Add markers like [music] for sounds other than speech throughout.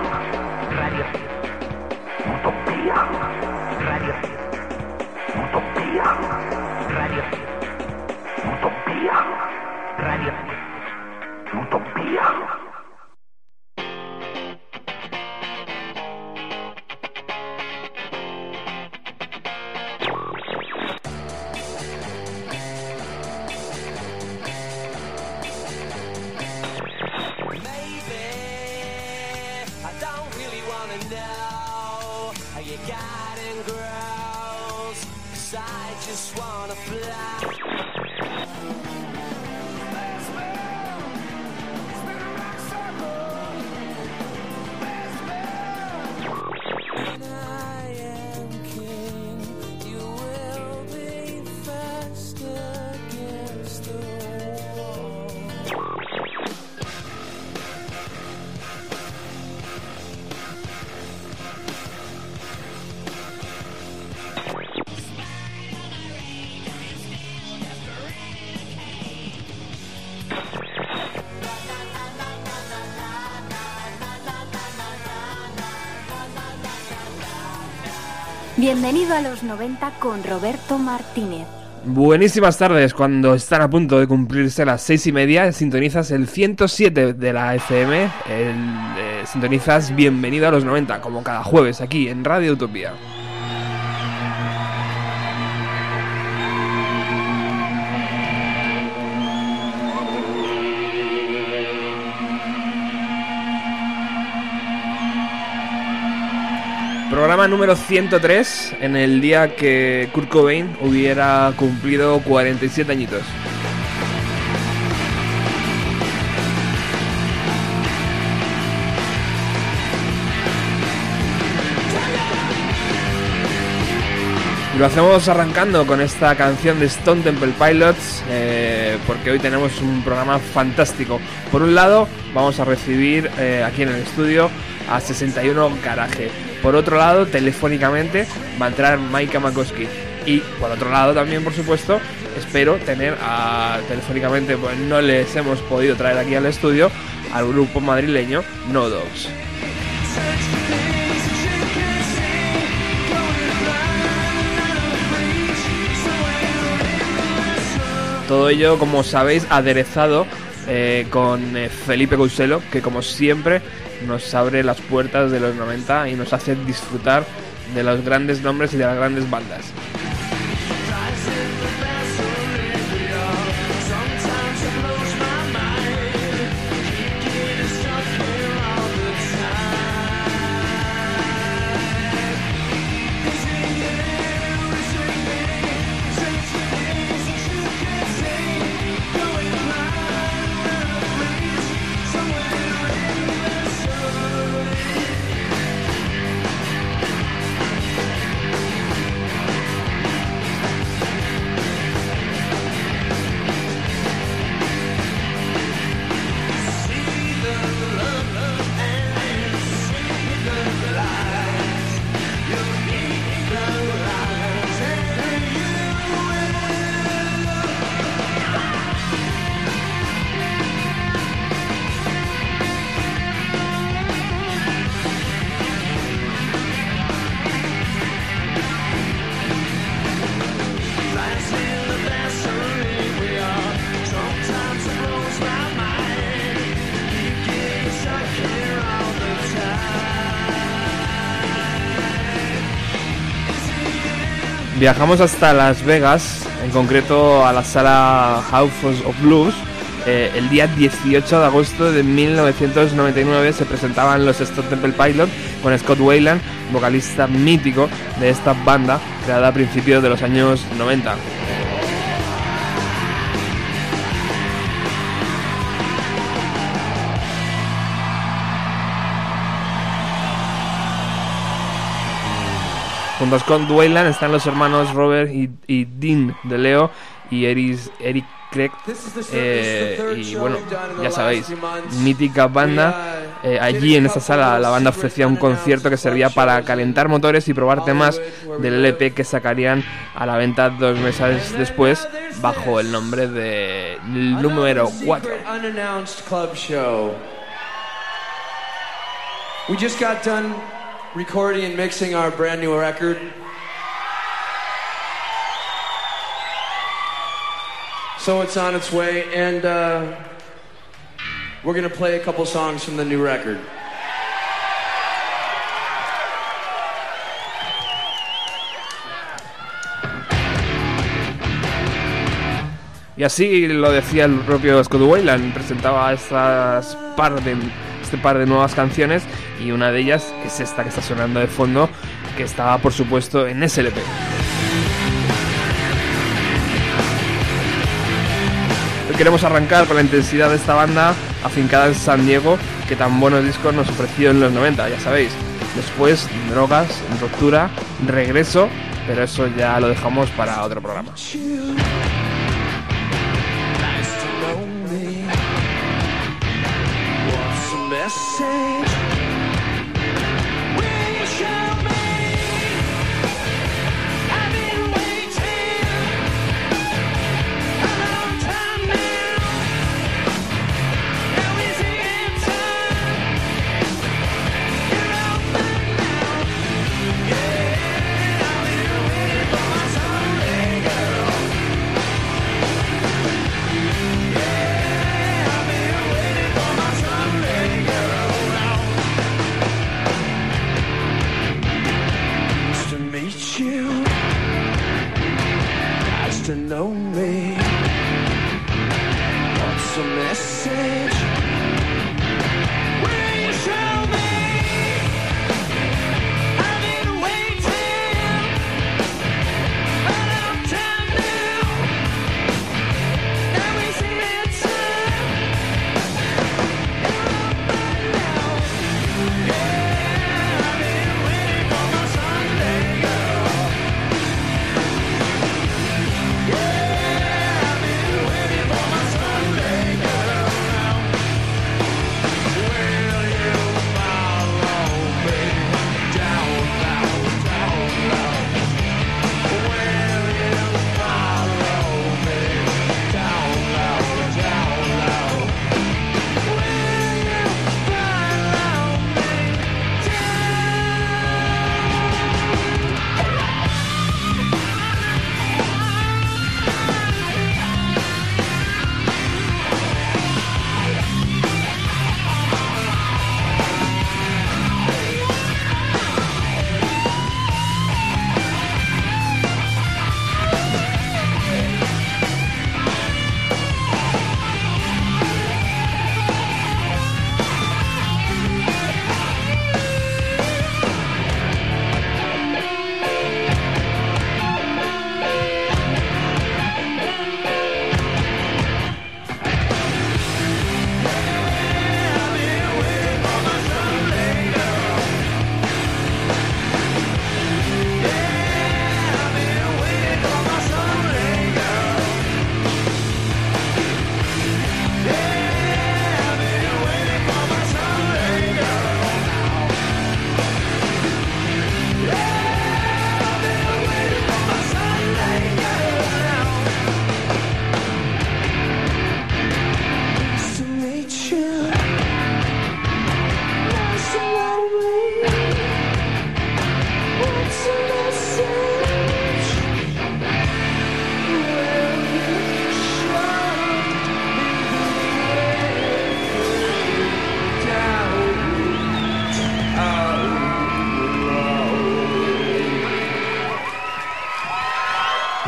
Radio. Bienvenido a los 90 con Roberto Martínez. Buenísimas tardes, cuando están a punto de cumplirse las seis y media, sintonizas el 107 de la FM, eh, sintonizas Bienvenido a los 90, como cada jueves aquí en Radio Utopía. Programa número 103, en el día que Kurt Cobain hubiera cumplido 47 añitos. Lo hacemos arrancando con esta canción de Stone Temple Pilots, eh, porque hoy tenemos un programa fantástico. Por un lado, vamos a recibir eh, aquí en el estudio a 61 Garaje. Por otro lado, telefónicamente va a entrar Maika Makoski. Y por otro lado también, por supuesto, espero tener a, telefónicamente, pues no les hemos podido traer aquí al estudio, al grupo madrileño No Dogs. Todo ello, como sabéis, aderezado eh, con eh, Felipe Couselo, que como siempre nos abre las puertas de los 90 y nos hace disfrutar de los grandes nombres y de las grandes bandas. Viajamos hasta Las Vegas, en concreto a la sala House of Blues. Eh, el día 18 de agosto de 1999 se presentaban los Stone Temple Pilots con Scott Wayland, vocalista mítico de esta banda creada a principios de los años 90. Junto a Scott Wayland están los hermanos Robert y, y Dean de Leo y Eris, Eric Craig. eh, y bueno, ya sabéis, mítica banda. Eh, allí en esta sala la banda ofrecía un concierto que servía para calentar motores y probar temas del LP que sacarían a la venta dos meses después bajo el nombre de número 4. Unannounced club show. We just got done recording and mixing our brand new record. So it's on its way, and uh, we're gonna play a couple songs from the new record. Y así lo decía el propio Scott Weiland, presentaba estas par de, este par de nuevas canciones y una de ellas es esta que está sonando de fondo, que estaba por supuesto en SLP. Hoy queremos arrancar con la intensidad de esta banda afincada en San Diego, que tan buenos discos nos ofreció en los 90, ya sabéis. Después, drogas, ruptura, regreso, pero eso ya lo dejamos para otro programa. What's the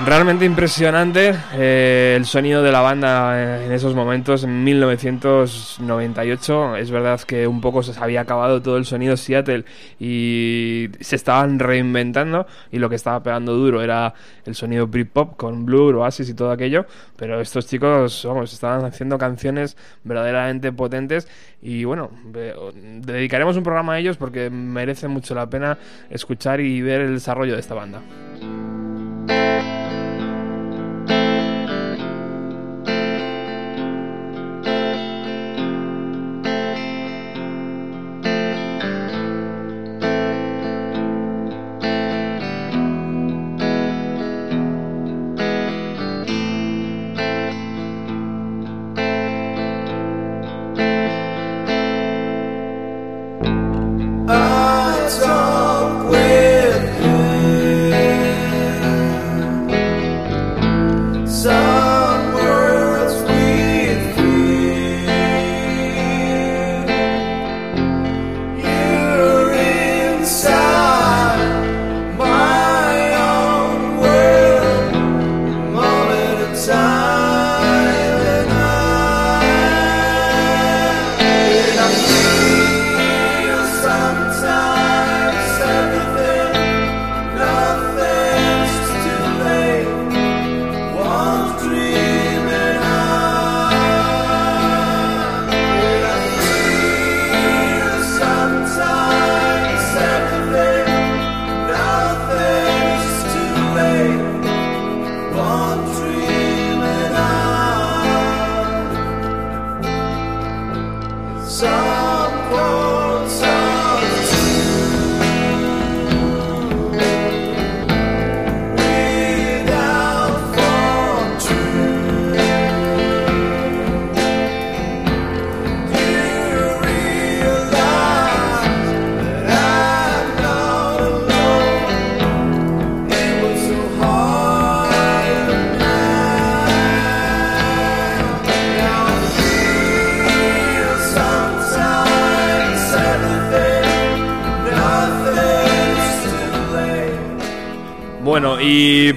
Realmente impresionante eh, el sonido de la banda en esos momentos, en 1998. Es verdad que un poco se había acabado todo el sonido Seattle y se estaban reinventando y lo que estaba pegando duro era el sonido Britpop con Blur, Oasis y todo aquello. Pero estos chicos, vamos, estaban haciendo canciones verdaderamente potentes y bueno, dedicaremos un programa a ellos porque merece mucho la pena escuchar y ver el desarrollo de esta banda.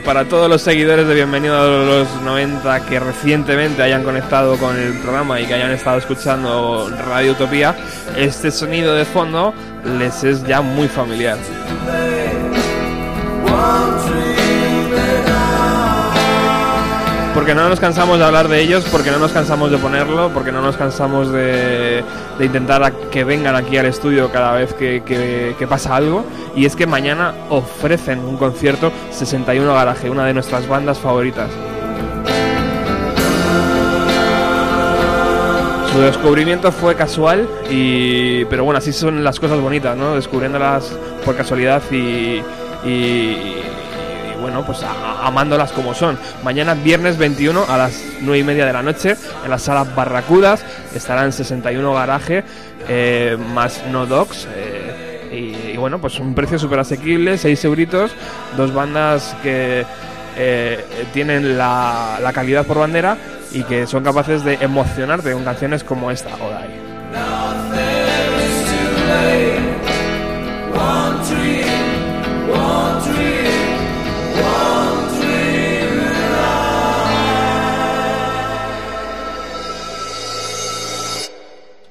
Para todos los seguidores de Bienvenido a los 90 que recientemente hayan conectado con el programa y que hayan estado escuchando Radio Utopía, este sonido de fondo les es ya muy familiar. Porque no nos cansamos de hablar de ellos, porque no nos cansamos de ponerlo, porque no nos cansamos de, intentar que vengan aquí al estudio cada vez que pasa algo. Y es que mañana ofrecen un concierto 61 Garaje, una de nuestras bandas favoritas. Su descubrimiento fue casual, y, pero bueno, así son las cosas bonitas, ¿no? Descubriéndolas por casualidad y, y- bueno, pues amándolas como son. Mañana, viernes 21 a las 9 y media de la noche, en las salas Barracudas, estarán 61 Garaje, eh, más No Dogs. eh, y, y bueno, pues un precio súper asequible, 6 euritos, dos bandas que eh, tienen la, calidad por bandera y que son capaces de emocionarte con canciones como esta, Odai.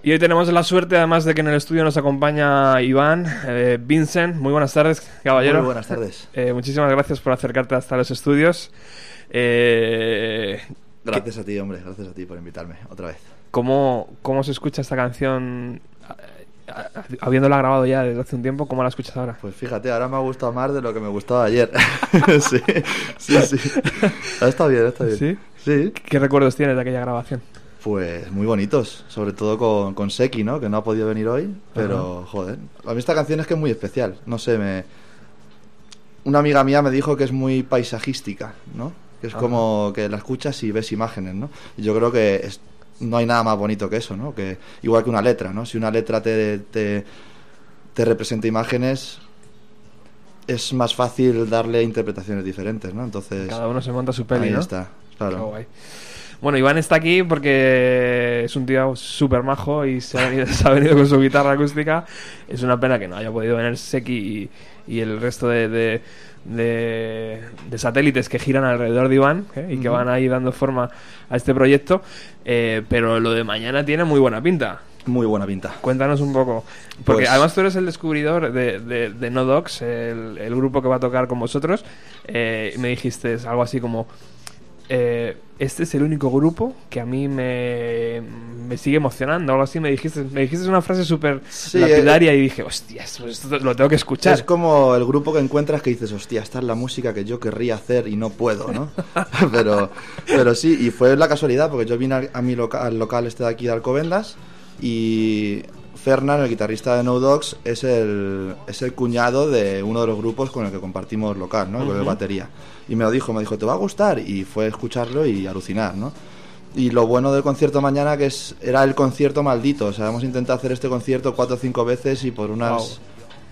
Y hoy tenemos la suerte, además de que en el estudio nos acompaña Iván, eh, Vincent. Muy buenas tardes, caballero. Muy buenas tardes. [laughs] Eh, muchísimas gracias por acercarte hasta los estudios. Eh, Gracias a ti, hombre, gracias a ti por invitarme otra vez. ¿cómo, ¿Cómo se escucha esta canción? Habiéndola grabado ya desde hace un tiempo, ¿cómo la escuchas ahora? Pues fíjate, ahora me ha gustado más de lo que me gustaba ayer. [laughs] sí, sí, sí. [laughs] Está bien, está bien. ¿Sí? Sí, ¿Qué recuerdos tienes de aquella grabación? Pues muy bonitos, sobre todo con, con Seki, ¿no? Que no ha podido venir hoy, pero joder. A mí esta canción es que es muy especial, no sé, me... Una amiga mía me dijo que es muy paisajística, ¿no? Que es Ajá. como que la escuchas y ves imágenes, ¿no? Y yo creo que es- no hay nada más bonito que eso, ¿no? Que igual que una letra, ¿no? Si una letra te, te, te representa imágenes, es más fácil darle interpretaciones diferentes, ¿no? Entonces, Cada uno se monta su peli, ahí ¿no? está, Qué claro. guay. Bueno, Iván está aquí porque es un tío súper majo y se ha, venido, [laughs] se ha venido con su guitarra acústica. Es una pena que no haya podido venir Seki y, y el resto de, de- de- de satélites que giran alrededor de Iván ¿eh? y que van ahí dando forma a este proyecto. Eh, pero lo de mañana tiene muy buena pinta. Muy buena pinta. Cuéntanos un poco. Porque Pues- además tú eres el descubridor de, de, de No Dogs, el, el grupo que va a tocar con vosotros. Eh, y me dijiste algo así como... eh, este es el único grupo que a mí me, me sigue emocionando. Algo así me dijiste. Me dijiste una frase súper Sí, lapidaria y dije, hostias, pues esto lo tengo que escuchar. Es como el grupo que encuentras que dices, hostia, esta es la música que yo querría hacer y no puedo, ¿no? [laughs] [laughs] pero, pero sí, y fue la casualidad, porque yo vine al- a, mi loca- al local este de aquí de Alcobendas y Fernán, el guitarrista de No Dogs, es el, es el cuñado de uno de los grupos con el que compartimos local, ¿no? Con el Ujú. batería. Y me lo dijo, me dijo, ¿te va a gustar? Y fue escucharlo y alucinar, ¿no? Y lo bueno del concierto mañana que es era el concierto maldito. O sea, hemos intentado hacer este concierto cuatro o cinco veces y por unas, Guau.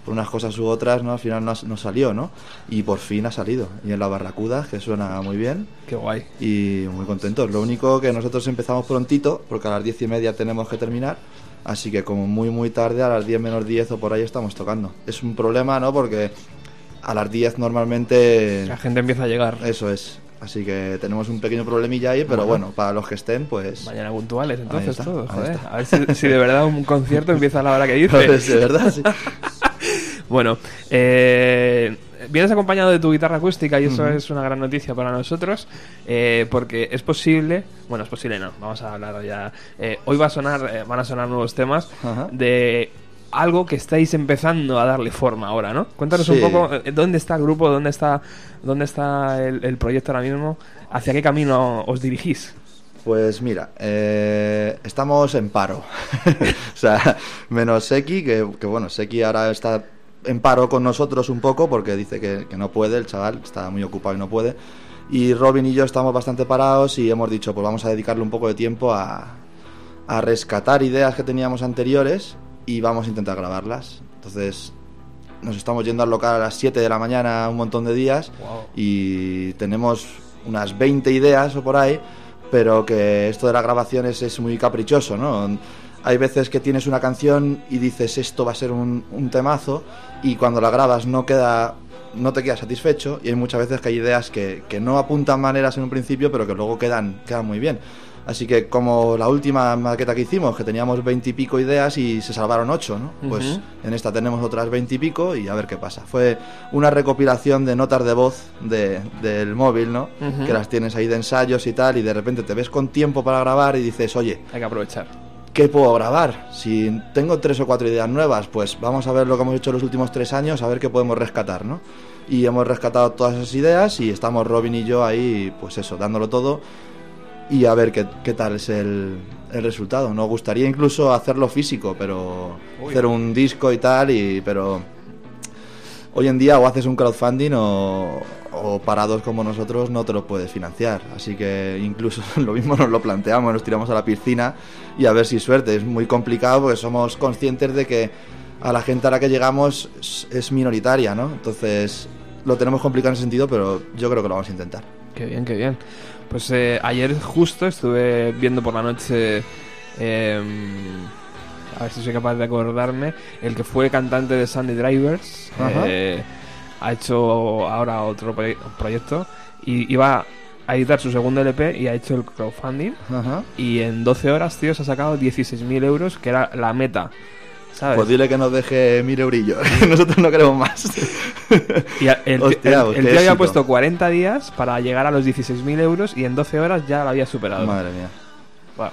por unas cosas u otras, ¿no? Al final no, no salió, ¿no? Y por fin ha salido. Y en la Barracuda, que suena muy bien Qué guay. y muy contentos. Lo único que nosotros empezamos prontito, porque a las diez y media tenemos que terminar. Así que como muy muy tarde, a las 10 menos 10 o por ahí estamos tocando. Es un problema, ¿no? Porque a las 10 normalmente... La gente empieza a llegar. Eso es. Así que tenemos un pequeño problemilla ahí, pero Bueno. bueno, para los que estén, pues... Mañana puntuales, entonces está, todo, ahí joder. A ver si, si de verdad un concierto empieza a la hora que dice. Pues, de verdad, sí. [laughs] Bueno, eh, vienes acompañado de tu guitarra acústica y eso es una gran noticia para nosotros eh, porque es posible, bueno, es posible no, vamos a hablar ya. eh, hoy va a sonar, eh, van a sonar nuevos temas de algo que estáis empezando a darle forma ahora, ¿no? Cuéntanos un poco eh, dónde está el grupo, dónde está, dónde está el, el proyecto ahora mismo, hacia qué camino os dirigís. Pues mira, eh, estamos en paro. [laughs] o sea, menos Seki, que, que bueno, Seki ahora está en paro con nosotros un poco porque dice que, que no puede, el chaval está muy ocupado y no puede. Y Robin y yo estamos bastante parados y hemos dicho, pues vamos a dedicarle un poco de tiempo a, a rescatar ideas que teníamos anteriores y vamos a intentar grabarlas. Entonces, nos estamos yendo al local a las 7 de la mañana un montón de días y tenemos unas 20 ideas o por ahí, pero que esto de las grabaciones es muy caprichoso, ¿no? Hay veces que tienes una canción y dices esto va a ser un, un temazo y cuando la grabas no queda no te quedas satisfecho y hay muchas veces que hay ideas que, que no apuntan maneras en un principio pero que luego quedan, quedan muy bien. Así que como la última maqueta que hicimos, que teníamos veintipico ideas y se salvaron ocho, ¿no? Pues Ujú. en esta tenemos otras veintipico y a ver qué pasa. Fue una recopilación de notas de voz de- del móvil, ¿no? Ujú. Que las tienes ahí de ensayos y tal y de repente te ves con tiempo para grabar y dices, oye, Hay que aprovechar. ¿qué puedo grabar? Si tengo tres o cuatro ideas nuevas, pues vamos a ver lo que hemos hecho los últimos tres años, a ver qué podemos rescatar, ¿no? Y hemos rescatado todas esas ideas y estamos Robin y yo ahí, pues eso, dándolo todo y a ver qué, qué tal es el, el resultado. Nos gustaría incluso hacerlo físico, pero hacer un disco y tal, y pero hoy en día o haces un crowdfunding o, o parados como nosotros no te lo puedes financiar. Así que incluso [laughs] lo mismo nos lo planteamos, nos tiramos a la piscina y a ver si suerte. Es muy complicado porque somos conscientes de que a la gente a la que llegamos es- es minoritaria, ¿no? Entonces lo tenemos complicado en ese sentido, pero yo creo que lo vamos a intentar. Qué bien, qué bien. Pues eh, ayer justo estuve viendo por la noche, eh, a ver si soy capaz de acordarme, el que fue cantante de Sandy Drivers. Ajá. eh, ha hecho ahora otro proye- proyecto y iba a editar su segundo LP y ha hecho el crowdfunding. Ajá. Y en 12 horas, tío, se ha sacado 16.000 euros, que era la meta. ¿Sabes? Pues dile que nos deje mil eurillos. [laughs] Nosotros no queremos más. Y el, Hostia, el- pues el tío había puesto 40 días para llegar a los 16.000 euros y en 12 horas ya lo había superado. Madre mía. Wow.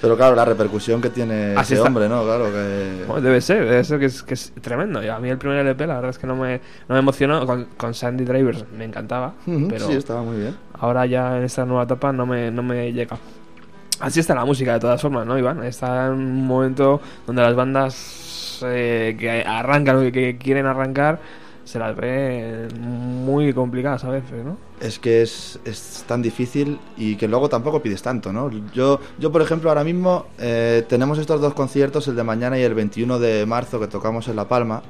Pero claro, la repercusión que tiene Así ese está. hombre, ¿no? Claro que... Bueno, debe ser, ser que es, que es tremendo. A mí el primer LP, la verdad es que no me, no me emocionó. Con, con Sandy Drivers me encantaba, Ujú, pero Sí, estaba muy bien. ahora ya en esta nueva etapa no me, no me llega. Así está la música de todas formas, ¿no, Iván? Está en un momento donde las bandas eh, que arrancan o que, quieren arrancar se las ve muy complicadas a veces, ¿no? Es que es, es tan difícil y que luego tampoco pides tanto, ¿no? Yo, yo por ejemplo, ahora mismo eh, tenemos estos dos conciertos, el de mañana y el 21 de marzo que tocamos en La Palma,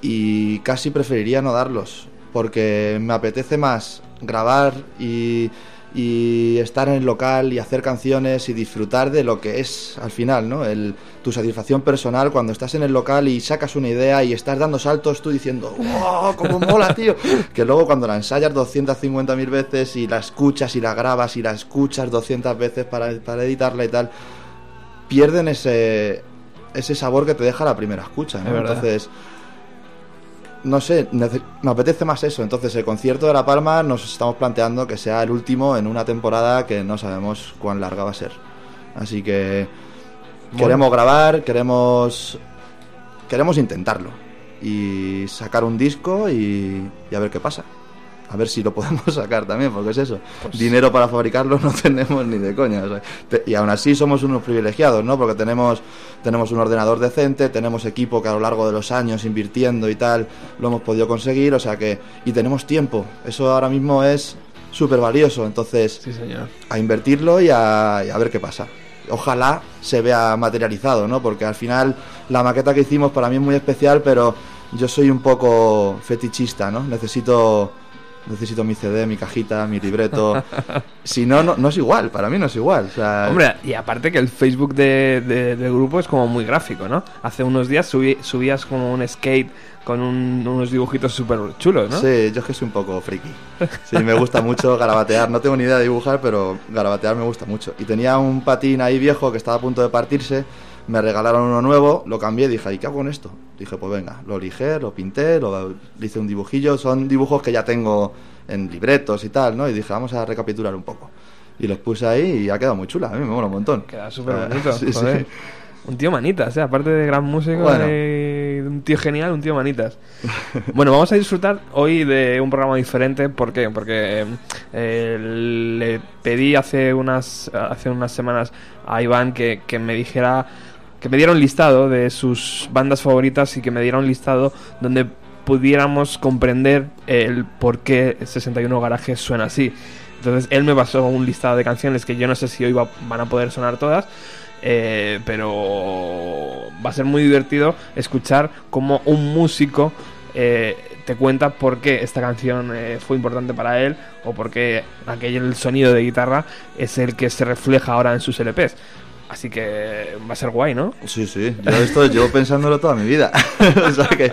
y casi preferiría no darlos, porque me apetece más grabar y, y estar en el local y hacer canciones y disfrutar de lo que es al final, ¿no? El, tu satisfacción personal cuando estás en el local y sacas una idea y estás dando saltos tú diciendo, ¡wow! ¡Cómo mola, tío! [laughs] Que luego cuando la ensayas 250.000 veces y la escuchas y la grabas y la escuchas 200 veces para, para editarla y tal, pierden ese, ese sabor que te deja la primera escucha, ¿no? Es verdad. No sé, me apetece más eso. Entonces, el concierto de La Palma nos estamos planteando que sea el último en una temporada que no sabemos cuán larga va a ser. Así que queremos grabar, queremos queremos intentarlo y sacar un disco y, y a ver qué pasa. A ver si lo podemos sacar también, porque es eso. Pues Dinero para fabricarlo [laughs] no tenemos ni de coña. o sea, te- y aún así somos unos privilegiados, ¿no? Porque tenemos, tenemos un ordenador decente, tenemos equipo que a lo largo de los años invirtiendo y tal lo hemos podido conseguir, o sea que. Y tenemos tiempo. Eso ahora mismo es súper valioso. Entonces, Sí, señor. a invertirlo y a, y a ver qué pasa. Ojalá se vea materializado, ¿no? Porque al final la maqueta que hicimos para mí es muy especial, pero yo soy un poco fetichista, ¿no? Necesito necesito mi CD, mi cajita, mi libreto. [laughs] si no, no, no es igual, para mí no es igual. O sea, Hombre, y aparte que el Facebook de, de- del grupo es como muy gráfico, ¿no? Hace unos días subí- subías como un skate con un- unos dibujitos súper chulos, ¿no? Sí, yo es que soy un poco friki. Sí, me gusta mucho garabatear. No tengo ni idea de dibujar, pero garabatear me gusta mucho. Y tenía un patín ahí viejo que estaba a punto de partirse. Me regalaron uno nuevo, lo cambié dije, ¿y qué hago con esto? Dije, pues venga, lo lijé, lo pinté, lo, le hice un dibujillo. Son dibujos que ya tengo en libretos y tal, ¿no? Y dije, vamos a recapitular un poco. Y los puse ahí y ha quedado muy chula. A mí me mola un montón. Queda súper O sea, bonito. [laughs] sí, sí. Un tío manitas, ¿eh? Aparte de gran músico Bueno. y un tío genial, un tío manitas. [laughs] Bueno, vamos a disfrutar hoy de un programa diferente. ¿Por qué? Porque eh, le pedí hace unas, hace unas semanas a Iván que, que me dijera, que me diera un listado de sus bandas favoritas y que me diera un listado donde pudiéramos comprender el por qué 61 Garajes suena así. Entonces él me pasó un listado de canciones que yo no sé si hoy va- van a poder sonar todas, eh, pero va a ser muy divertido escuchar cómo un músico eh, te cuenta por qué esta canción eh, fue importante para él o por qué aquel el sonido de guitarra es el que se refleja ahora en sus LPs. Así que va a ser guay, ¿no? Sí, sí, yo esto llevo pensándolo toda mi vida. [laughs] o sea que,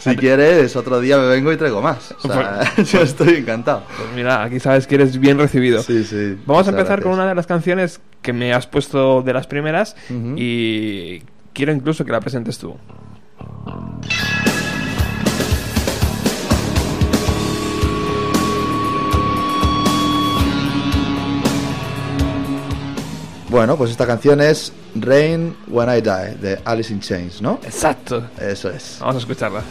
si quieres, otro día me vengo y traigo más. O sea, [laughs] yo estoy encantado. Pues mira, aquí sabes que eres bien recibido. Sí, sí. Vamos a empezar con una de las canciones que me has puesto de las primeras y quiero incluso que la presentes tú. Bueno, pues esta canción es Rain When I Die, de Alice in Chains, ¿no? Exacto. Eso es. Vamos a escucharla.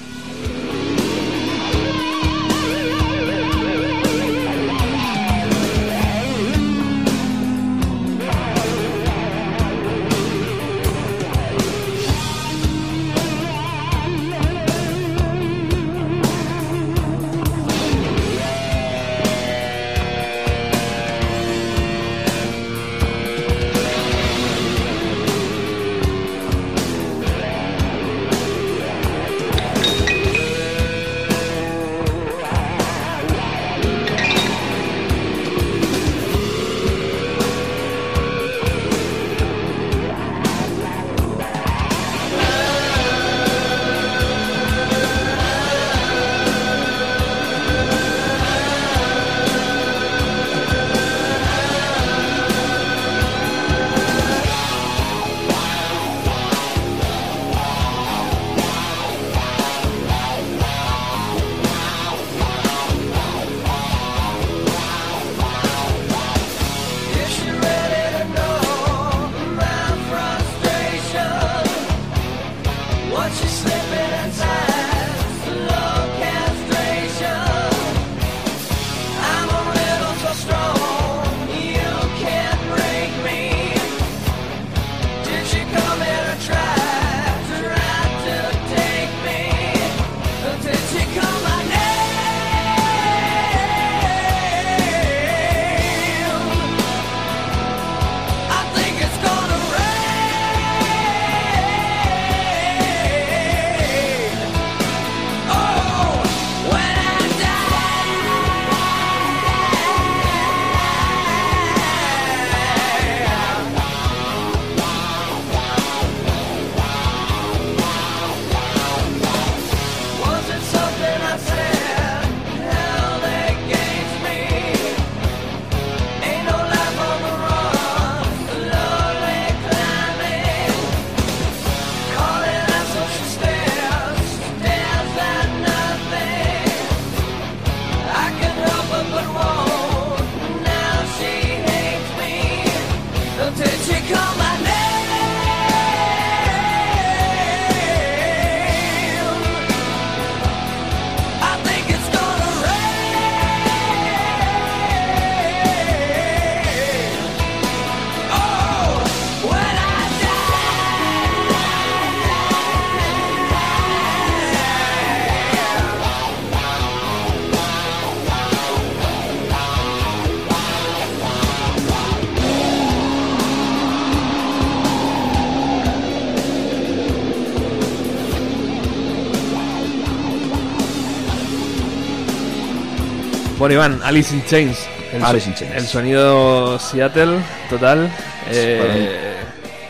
Bueno, Iván, Alice in Chains. El, Alice in Chains. el sonido Seattle, total. Eh,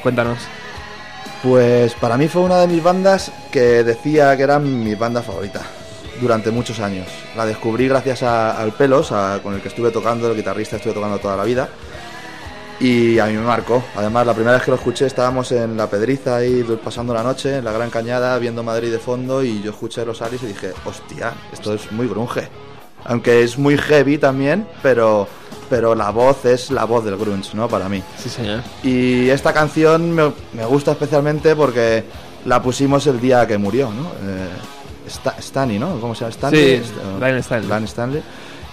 cuéntanos. Pues para mí fue una de mis bandas que decía que era mi banda favorita durante muchos años. La descubrí gracias a- al Pelos, a- con el que estuve tocando, el guitarrista estuve tocando toda la vida. Y a mí me marcó. Además, la primera vez que lo escuché estábamos en la Pedriza ahí pasando la noche, en la Gran Cañada, viendo Madrid de fondo y yo escuché los Alice y dije, hostia, esto es muy grunge. Aunque es muy heavy también, pero, pero la voz es la voz del grunge, ¿no? Para mí. Sí, señor. Y esta canción me, me gusta especialmente porque la pusimos el día que murió, ¿no? Eh, Sta- Stanley, ¿no? ¿Cómo se llama? Stanley. Sí, St- Lionel Stanley. Stanley.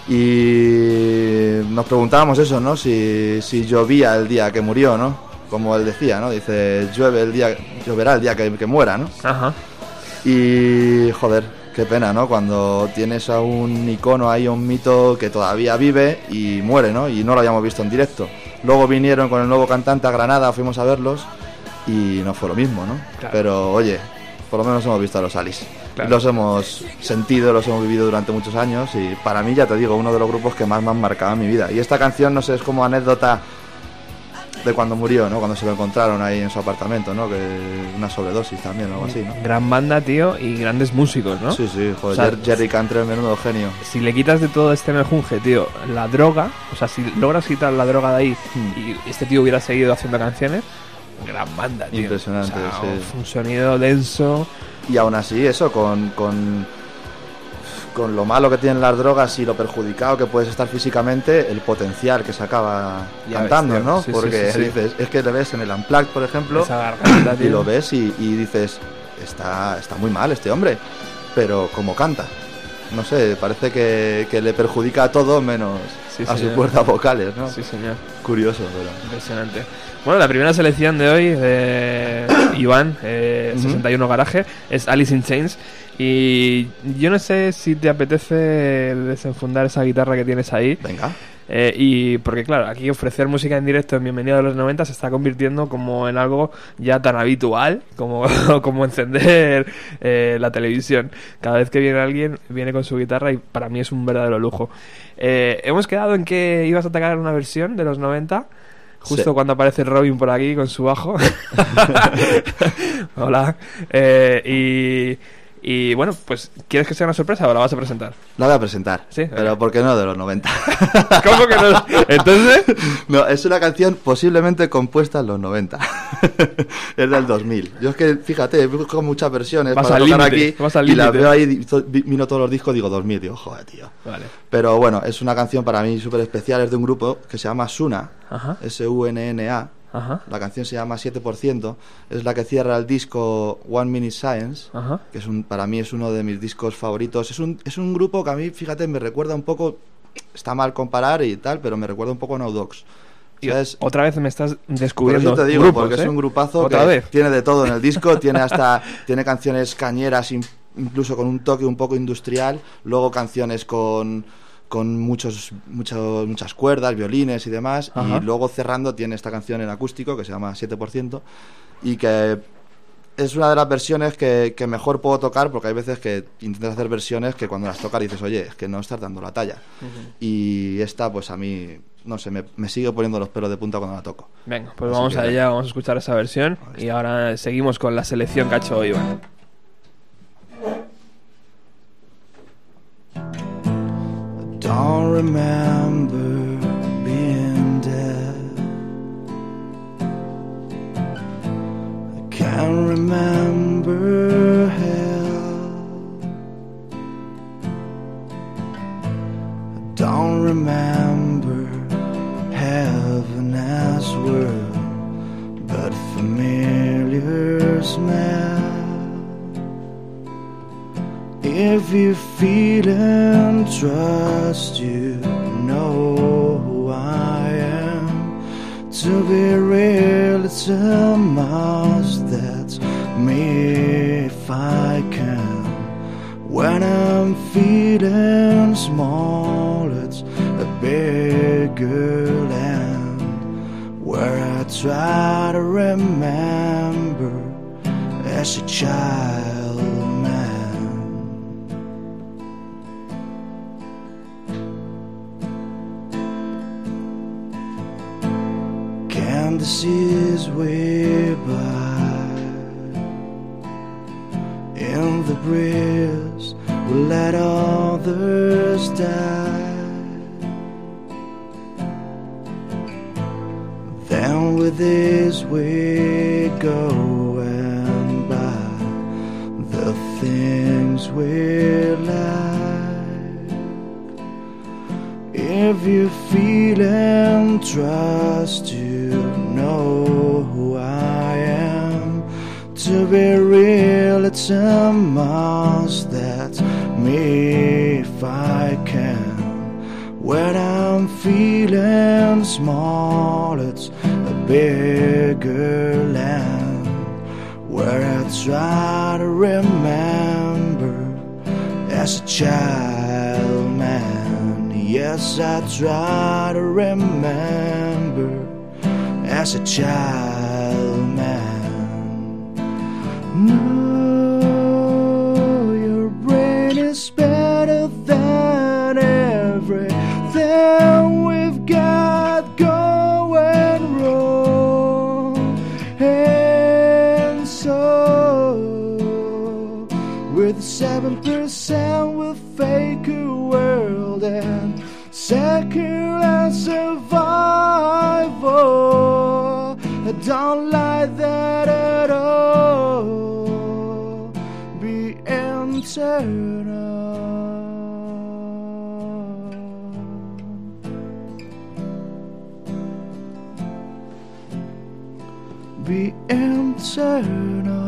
Y nos preguntábamos eso, ¿no? Si, si llovía el día que murió, ¿no? Como él decía, ¿no? Dice, llueve el día, lloverá el día que, que muera, ¿no? Ajá. Y joder, qué pena, ¿no? Cuando tienes a un icono ahí, a un mito que todavía vive y muere, ¿no? Y no lo habíamos visto en directo. Luego vinieron con el nuevo cantante a Granada, fuimos a verlos y no fue lo mismo, ¿no? Claro. Pero oye, por lo menos hemos visto a los Alice. Claro. Los hemos sentido, los hemos vivido durante muchos años y para mí, ya te digo, uno de los grupos que más me han marcado en mi vida. Y esta canción, no sé, es como anécdota de cuando murió, ¿no? Cuando se lo encontraron ahí en su apartamento, ¿no? Que una sobredosis también o algo así, ¿no? Gran banda, tío, y grandes músicos, ¿no? Sí, sí, joder, O sea, Jer- Jerry Cantrell, menudo genio. Si le quitas de todo este mejunje, tío, la droga, o sea, si logras quitar la droga de ahí Hmm. y este tío hubiera seguido haciendo canciones, gran banda, tío. Impresionante, O sea, sí. Un sonido denso. Y aún así, eso, con, con, con lo malo que tienen las drogas y lo perjudicado que puedes estar físicamente, el potencial que se acaba Ya cantando, ves. ¿no? Sí, Porque sí, sí. dices, es que le ves en el Unplugged, por ejemplo, garganta, y lo ves y, y dices, está, está muy mal este hombre, pero como canta. No sé, parece que, que le perjudica a todo menos a sus cuerdas vocales, ¿no? Sí, señor. Curioso, pero... Impresionante. Bueno, la primera selección de hoy de [coughs] Iván, eh, Ujú. 61 Garaje, es Alice in Chains. Y yo no sé si te apetece desenfundar esa guitarra que tienes ahí. Venga. Eh, y porque, claro, aquí ofrecer música en directo en Bienvenido a los 90 se está convirtiendo como en algo ya tan habitual como, [laughs] como encender eh, la televisión. Cada vez que viene alguien, viene con su guitarra y para mí es un verdadero lujo. Eh, hemos quedado en que ibas a atacar una versión de los 90. Justo Sí. cuando aparece Robin por aquí con su bajo. [laughs] [laughs] Hola. Eh, y, y bueno, pues, ¿quieres que sea una sorpresa o la vas a presentar? La voy a presentar, Sí, pero. ¿por qué no de los 90? [laughs] ¿Cómo que no? Entonces, [laughs] No, es una canción posiblemente compuesta en los 90. [laughs] es del 2000. Yo es que, fíjate, busco muchas versiones Vas para tocar límite, aquí vas y límite. veo ahí, miro todos los discos digo 2000, digo, joder, tío. Vale. Pero bueno, es una canción para mí súper especial, es de un grupo que se llama Suna. S-U-N-N-A. Ajá. La canción se llama 7%, es la que cierra el disco One Minute Science, Ajá. que es un, para mí es uno de mis discos favoritos. Es un, es un grupo que a mí, fíjate, me recuerda un poco, está mal comparar y tal, pero me recuerda un poco a No Dogs. O sea, es- Otra vez me estás por descubriendo eso te digo, grupos, porque es ¿eh? un grupazo Otra que vez. tiene de todo en el disco, [laughs] tiene hasta tiene canciones cañeras in- incluso con un toque un poco industrial, luego canciones con con muchos, muchos muchas cuerdas, violines y demás, Ajá. y luego cerrando tiene esta canción en acústico que se llama 7% y que es una de las versiones que, que mejor puedo tocar porque hay veces que intentas hacer versiones que cuando las tocas dices, oye, es que no estás dando la talla. Y esta, pues a mí, no sé, me, me sigue poniendo los pelos de punta cuando la toco. Venga, pues Así vamos que- allá, vamos a escuchar esa versión y ahora seguimos con la selección que ha hecho Iván. I don't remember being dead. I can't remember hell. I don't remember heaven as well, but familiar smell. If you feel and trust, you know who I am. To be real, it's a must. That's me if I can. When I'm feeling small, it's a bigger land where I try to remember as a child Candace is way by in the breeze will let others die. Then with this we go and buy the things we like. If you feel and trust, you to be real, it's a must. That's me if I can. When I'm feeling small, it's a bigger land where I try to remember as a child man. Yes, I try to remember as a child. eternal. Be eternal.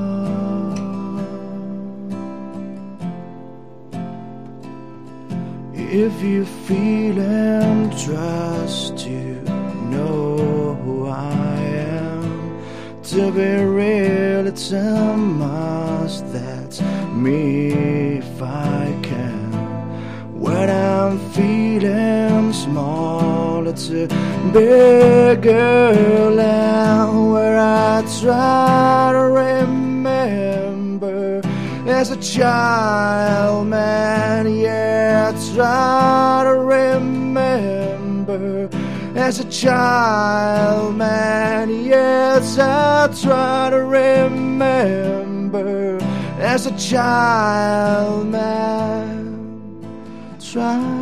If you feel and trust, you know who I am. To be real, it's a mile me if I can. When I'm feeling small, it's a bigger land where I try to remember as a child, man. Yeah, I try to remember as a child, man. Yes, I try to remember as a child man trying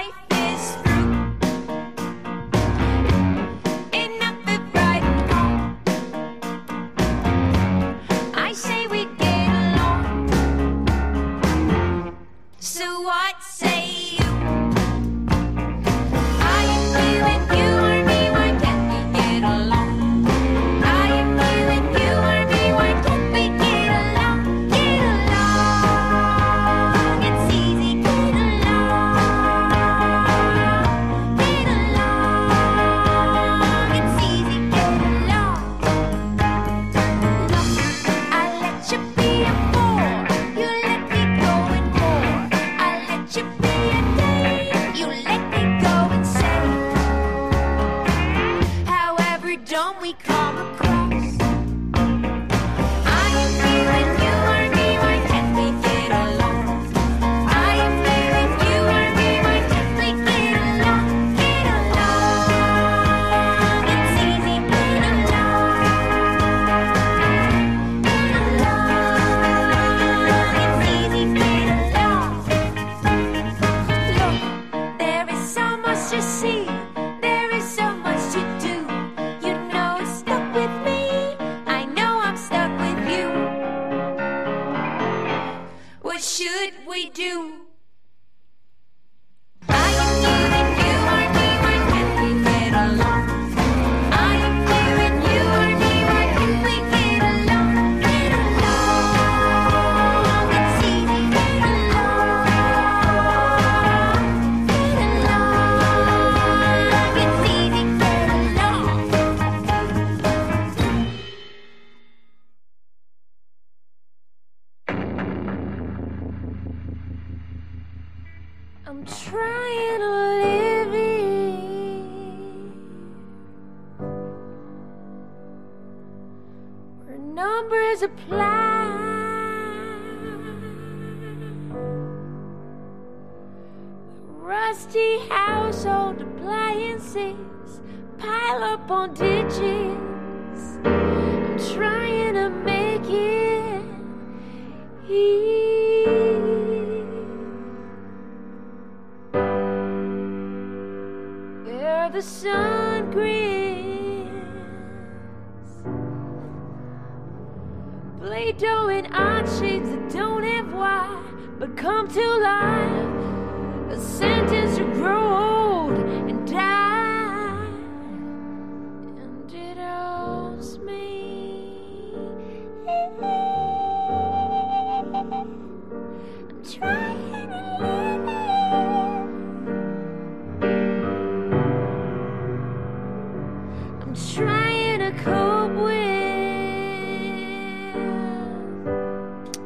life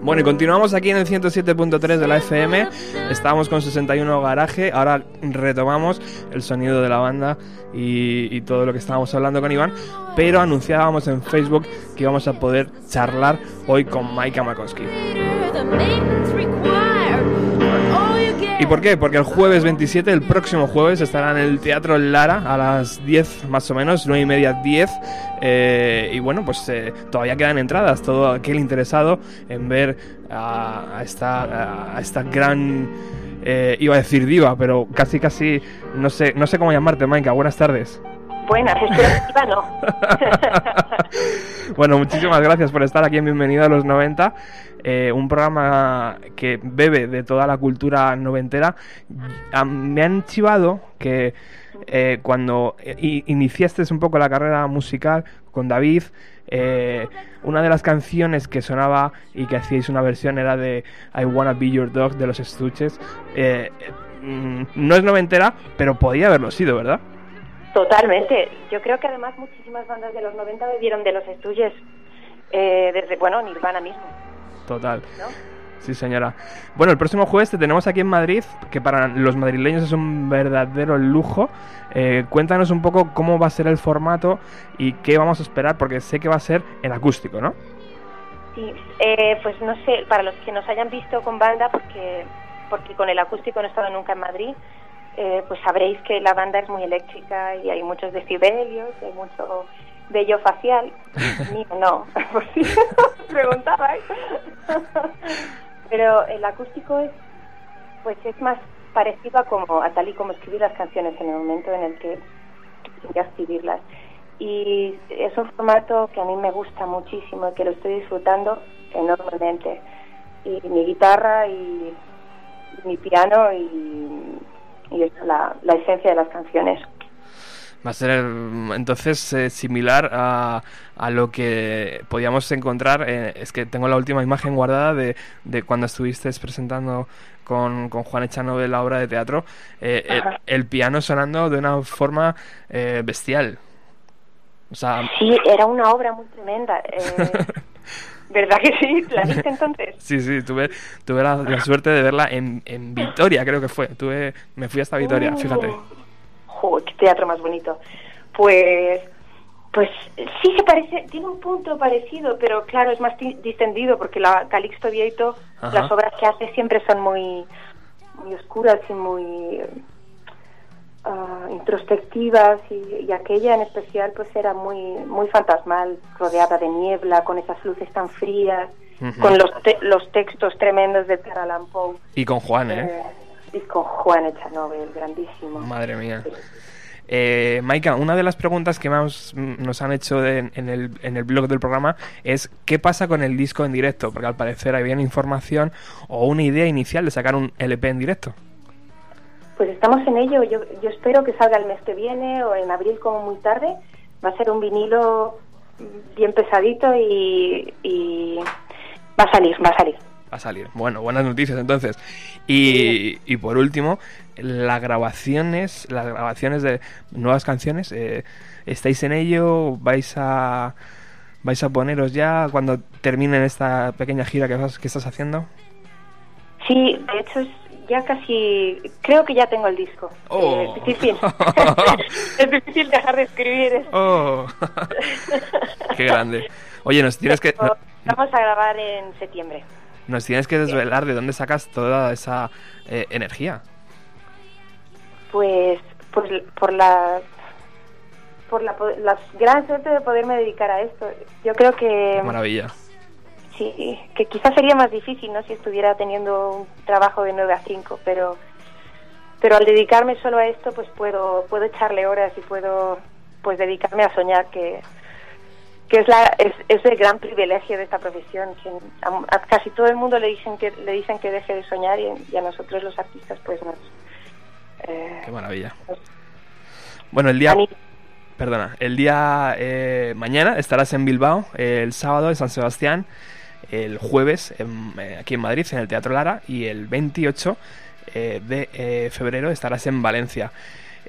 Bueno, y continuamos aquí en el 107.3 de la FM. Estábamos con 61 Garaje. Ahora retomamos el sonido de la banda y, todo lo que estábamos hablando con Iván. Pero anunciábamos en Facebook que íbamos a poder charlar hoy con Maika Makowski. ¿Y por qué? Porque el jueves 27, el próximo jueves, estará en el Teatro Lara a las 10 más o menos, 9 y media, 10. eh, y bueno, pues eh, todavía quedan entradas. Todo aquel interesado en ver a, esta, a esta gran. eh, iba a decir diva, pero casi casi no sé, no sé cómo llamarte, Maika. Buenas tardes. Buenas. [laughs] Bueno, muchísimas gracias por estar aquí en Bienvenido a los 90, eh, un programa que bebe de toda la cultura noventera. Ah, me han chivado que eh, cuando iniciaste un poco la carrera musical con David, eh, una de las canciones que sonaba y que hacíais una versión era de I Wanna Be Your Dog de los estuches. Mm, no es noventera, pero podía haberlo sido, ¿verdad? Totalmente. Yo creo que además muchísimas bandas de los 90 bebieron de los estudios eh, desde, bueno, Nirvana mismo, Total. ¿no? Sí, señora. Bueno, el próximo jueves te tenemos aquí en Madrid, que para los madrileños es un verdadero lujo. Eh, cuéntanos un poco cómo va a ser el formato y qué vamos a esperar, porque sé que va a ser en acústico, ¿no? Sí, eh, pues no sé, para los que nos hayan visto con banda, porque, porque con el acústico no he estado nunca en Madrid, eh, pues sabréis que la banda es muy eléctrica y hay muchos decibelios, hay mucho vello facial. [laughs] Mío no, [laughs] por si os preguntabais. [laughs] Pero el acústico es, pues es más parecido a, como, a tal y como escribir las canciones en el momento en el que ya escribirlas. Y es un formato que a mí me gusta muchísimo y que lo estoy disfrutando enormemente. Y mi guitarra y mi piano y, y eso, la, la esencia de las canciones. Va a ser entonces eh, similar a, a lo que podíamos encontrar. eh, es que tengo la última imagen guardada de, de cuando estuviste presentando con, con Juan Echanove la obra de teatro. eh, el, piano sonando de una forma bestial. O sea, Sí, era una obra muy tremenda. [laughs] ¿Verdad que sí? ¿La viste entonces? [laughs] Sí, sí, tuve, tuve la, la suerte de verla en, en Vitoria, creo que fue. Tuve, me fui hasta Vitoria, Uh, fíjate. Joder, qué teatro más bonito. Pues, pues sí se parece, tiene un punto parecido, pero claro, es más di- distendido porque la Calixto Vieito, Ajá. las obras que hace siempre son muy, muy oscuras y muy introspectivas y, y aquella en especial pues era muy, muy fantasmal, rodeada de niebla, con esas luces tan frías, con los, te- los textos tremendos de Edgar Allan Poe. Y con Juan, ¿eh? Eh, y con Juan Echanove, el grandísimo. Madre mía. Eh, Maika, una de las preguntas que más nos han hecho de- en, el, en el blog del programa es ¿qué pasa con el disco en directo? Porque al parecer había una información o una idea inicial de sacar un LP en directo. Pues estamos en ello. Yo, yo espero que salga el mes que viene o en abril como muy tarde. Va a ser un vinilo bien pesadito y, y va a salir, va a salir. Va a salir. Bueno, buenas noticias entonces. Y, y por último, las grabaciones, las grabaciones de nuevas canciones, eh, ¿estáis en ello? ¿Vais a vais a poneros ya cuando terminen esta pequeña gira que, vas- que estás haciendo? Sí, de hecho es ya casi, creo que ya tengo el disco. Oh. Eh, es difícil. [laughs] es difícil dejar de escribir. es- ¡Oh! [laughs] ¡Qué grande! Oye, nos tienes que Vamos a grabar en septiembre. nos tienes que desvelar de dónde sacas toda esa eh, energía. pues, pues por la por la, la gran suerte de poderme dedicar a esto. Yo creo que Maravilla. Sí, que quizás sería más difícil, ¿no? Si estuviera teniendo un trabajo de 9 a 5, pero pero al dedicarme solo a esto, pues puedo puedo echarle horas y puedo pues dedicarme a soñar que que es la es, es el gran privilegio de esta profesión que a, a casi todo el mundo le dicen que le dicen que deje de soñar y, y a nosotros los artistas pues nos eh, Qué maravilla. nos Bueno, el día... Perdona, el día eh, mañana estarás en Bilbao, el sábado en San Sebastián, el jueves en- eh, aquí en Madrid, en el Teatro Lara, y el 28 eh, de eh, febrero estarás en Valencia.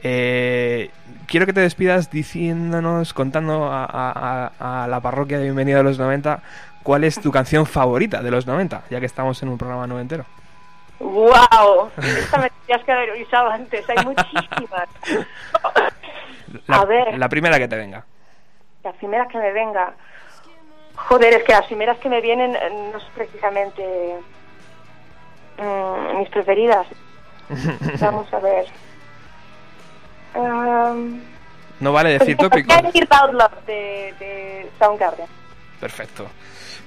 Eh, quiero que te despidas diciéndonos, contando a, a- a- a la parroquia de Bienvenida a los 90, cuál es tu canción favorita de los 90, ya que estamos en un programa noventero. ¡Wow! Esta me tendrías que haber avisado antes. Hay muchísimas. La, A ver. la primera que te venga. La primera que me venga. Joder, es que las primeras que me vienen eh, no son precisamente mm, mis preferidas. [laughs] Vamos a ver. Um, No vale decir tópico. Hear About Love de, de Soundgarden. Perfecto.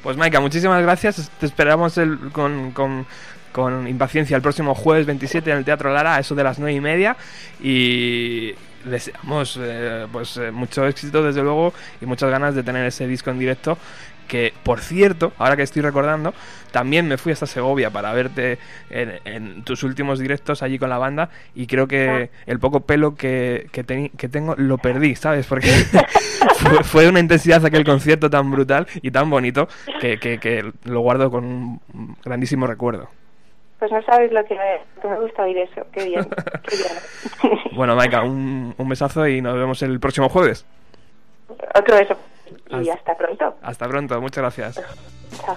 Pues Maika, muchísimas gracias. Te esperamos el- con, con- con impaciencia el próximo jueves 27 en el Teatro Lara, a eso de las 9 y media. Y deseamos eh, pues eh, mucho éxito, desde luego, y muchas ganas de tener ese disco en directo. Que, por cierto, ahora que estoy recordando, también me fui hasta Segovia para verte en, en tus últimos directos allí con la banda y creo que el poco pelo que, que, que tengo lo perdí, ¿sabes? Porque [laughs] fue, fue de una intensidad aquel concierto tan brutal y tan bonito que, que- que lo guardo con un grandísimo recuerdo. Pues no sabes lo que me, que me gusta oír eso. Qué bien. Qué bien. [laughs] Bueno, Maika, un, un besazo y nos vemos el próximo jueves. Otro beso. Y Hasta- hasta pronto. Hasta pronto, muchas gracias. Chao.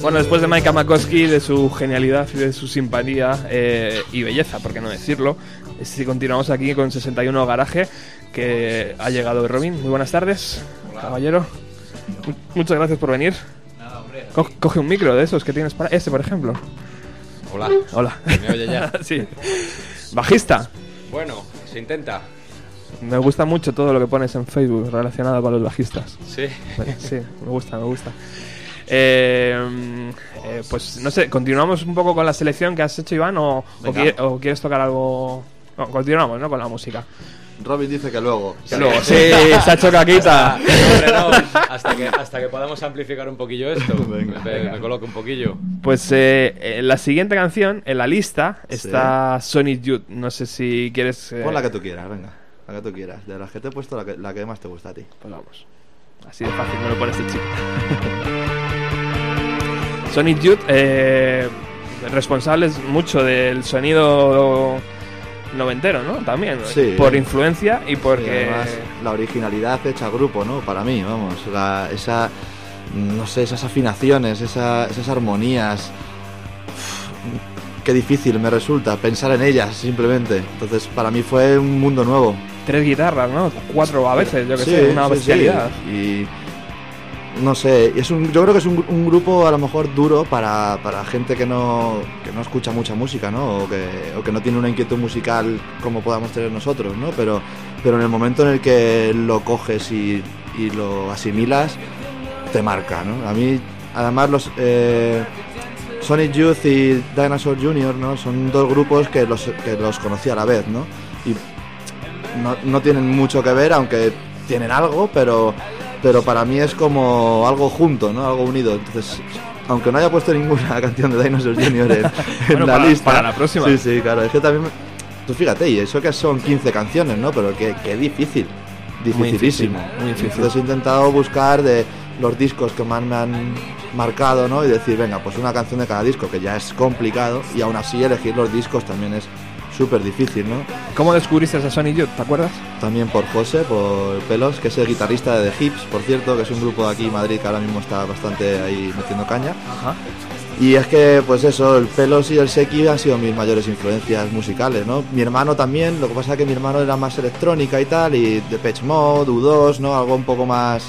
Bueno, después de Maika Makowski, de su genialidad y de su simpatía eh, y belleza, por qué no decirlo, si continuamos aquí con 61 Garaje, que ha llegado Robin. Muy buenas tardes, caballero. Mu- Muchas gracias por venir. Co- coge un micro de esos que tienes para... Este, por ejemplo. Hola. Hola. ¿Me oye ya? [laughs] sí. Bajista. Bueno, se intenta. Me gusta mucho todo lo que pones en Facebook relacionado con los bajistas. Sí. Sí, me gusta, me gusta. Eh, eh, pues no sé, continuamos un poco con la selección que has hecho, Iván, o, o, Venga. qui- o quieres tocar algo. No, continuamos, ¿no? Con la música. Robin dice que luego. Que luego, sí, [laughs] se ha hecho caquita. No. Hasta que, hasta que podamos amplificar un poquillo esto. Venga. me, me coloco un poquillo. Pues eh, en la siguiente canción, en la lista, está Sonic Youth. No sé si quieres. eh, Pon la que tú quieras, venga. La que tú quieras. De las que te he puesto, la que, la que más te gusta a ti. Pues vamos. Así de fácil me lo pone este chico. [laughs] Sonic Youth, eh, responsables mucho del sonido noventero, ¿no? También, Sí. por influencia y Y porque... además, la originalidad hecha grupo, ¿no? Para mí, vamos. la- esa. No sé, esas afinaciones, esa- esas armonías. qué difícil me resulta pensar en ellas simplemente. Entonces, para mí fue un mundo nuevo. Tres guitarras, ¿no? Cuatro a veces, yo que Sí, sé, una sí, bestialidad. sí. Y no sé, es un, yo creo que es un, un grupo a lo mejor duro para, para gente que no, que no escucha mucha música, ¿no? O que, o que no tiene una inquietud musical como podamos tener nosotros, ¿no? Pero, pero en el momento en el que lo coges y, y lo asimilas, te marca, ¿no? A mí, además, los eh, Sonic Youth y Dinosaur Jr., ¿no? Son dos grupos que los, que los conocí a la vez, ¿no? Y no, no tienen mucho que ver, aunque tienen algo, pero, pero para mí es como algo junto, ¿no? Algo unido. Entonces, aunque no haya puesto ninguna [laughs] canción de Dinosaur Jr. en, en Bueno, la para- lista. para la próxima. Sí, sí, claro. Es que también. Tú fíjate, y eso que son 15 canciones, ¿no? Pero qué, qué difícil. Muy difícil, Dificilísimo. muy difícil. Entonces he intentado buscar de los discos que más me han marcado, ¿no? Y decir, venga, pues una canción de cada disco, que ya es complicado, y aún así elegir los discos también es súper difícil, ¿no? ¿Cómo descubriste a Sonic Youth? ¿Te acuerdas? También por José, por Pelos, que es el guitarrista de The Hips, por cierto, que es un grupo de aquí en Madrid que ahora mismo está bastante ahí metiendo caña. Ajá. Y es que, pues eso, el Pelos y el Seki han sido mis mayores influencias musicales, ¿no? Mi hermano también, lo que pasa es que mi hermano era más electrónica y tal, y Depeche Mode, U2, ¿no? Algo un poco más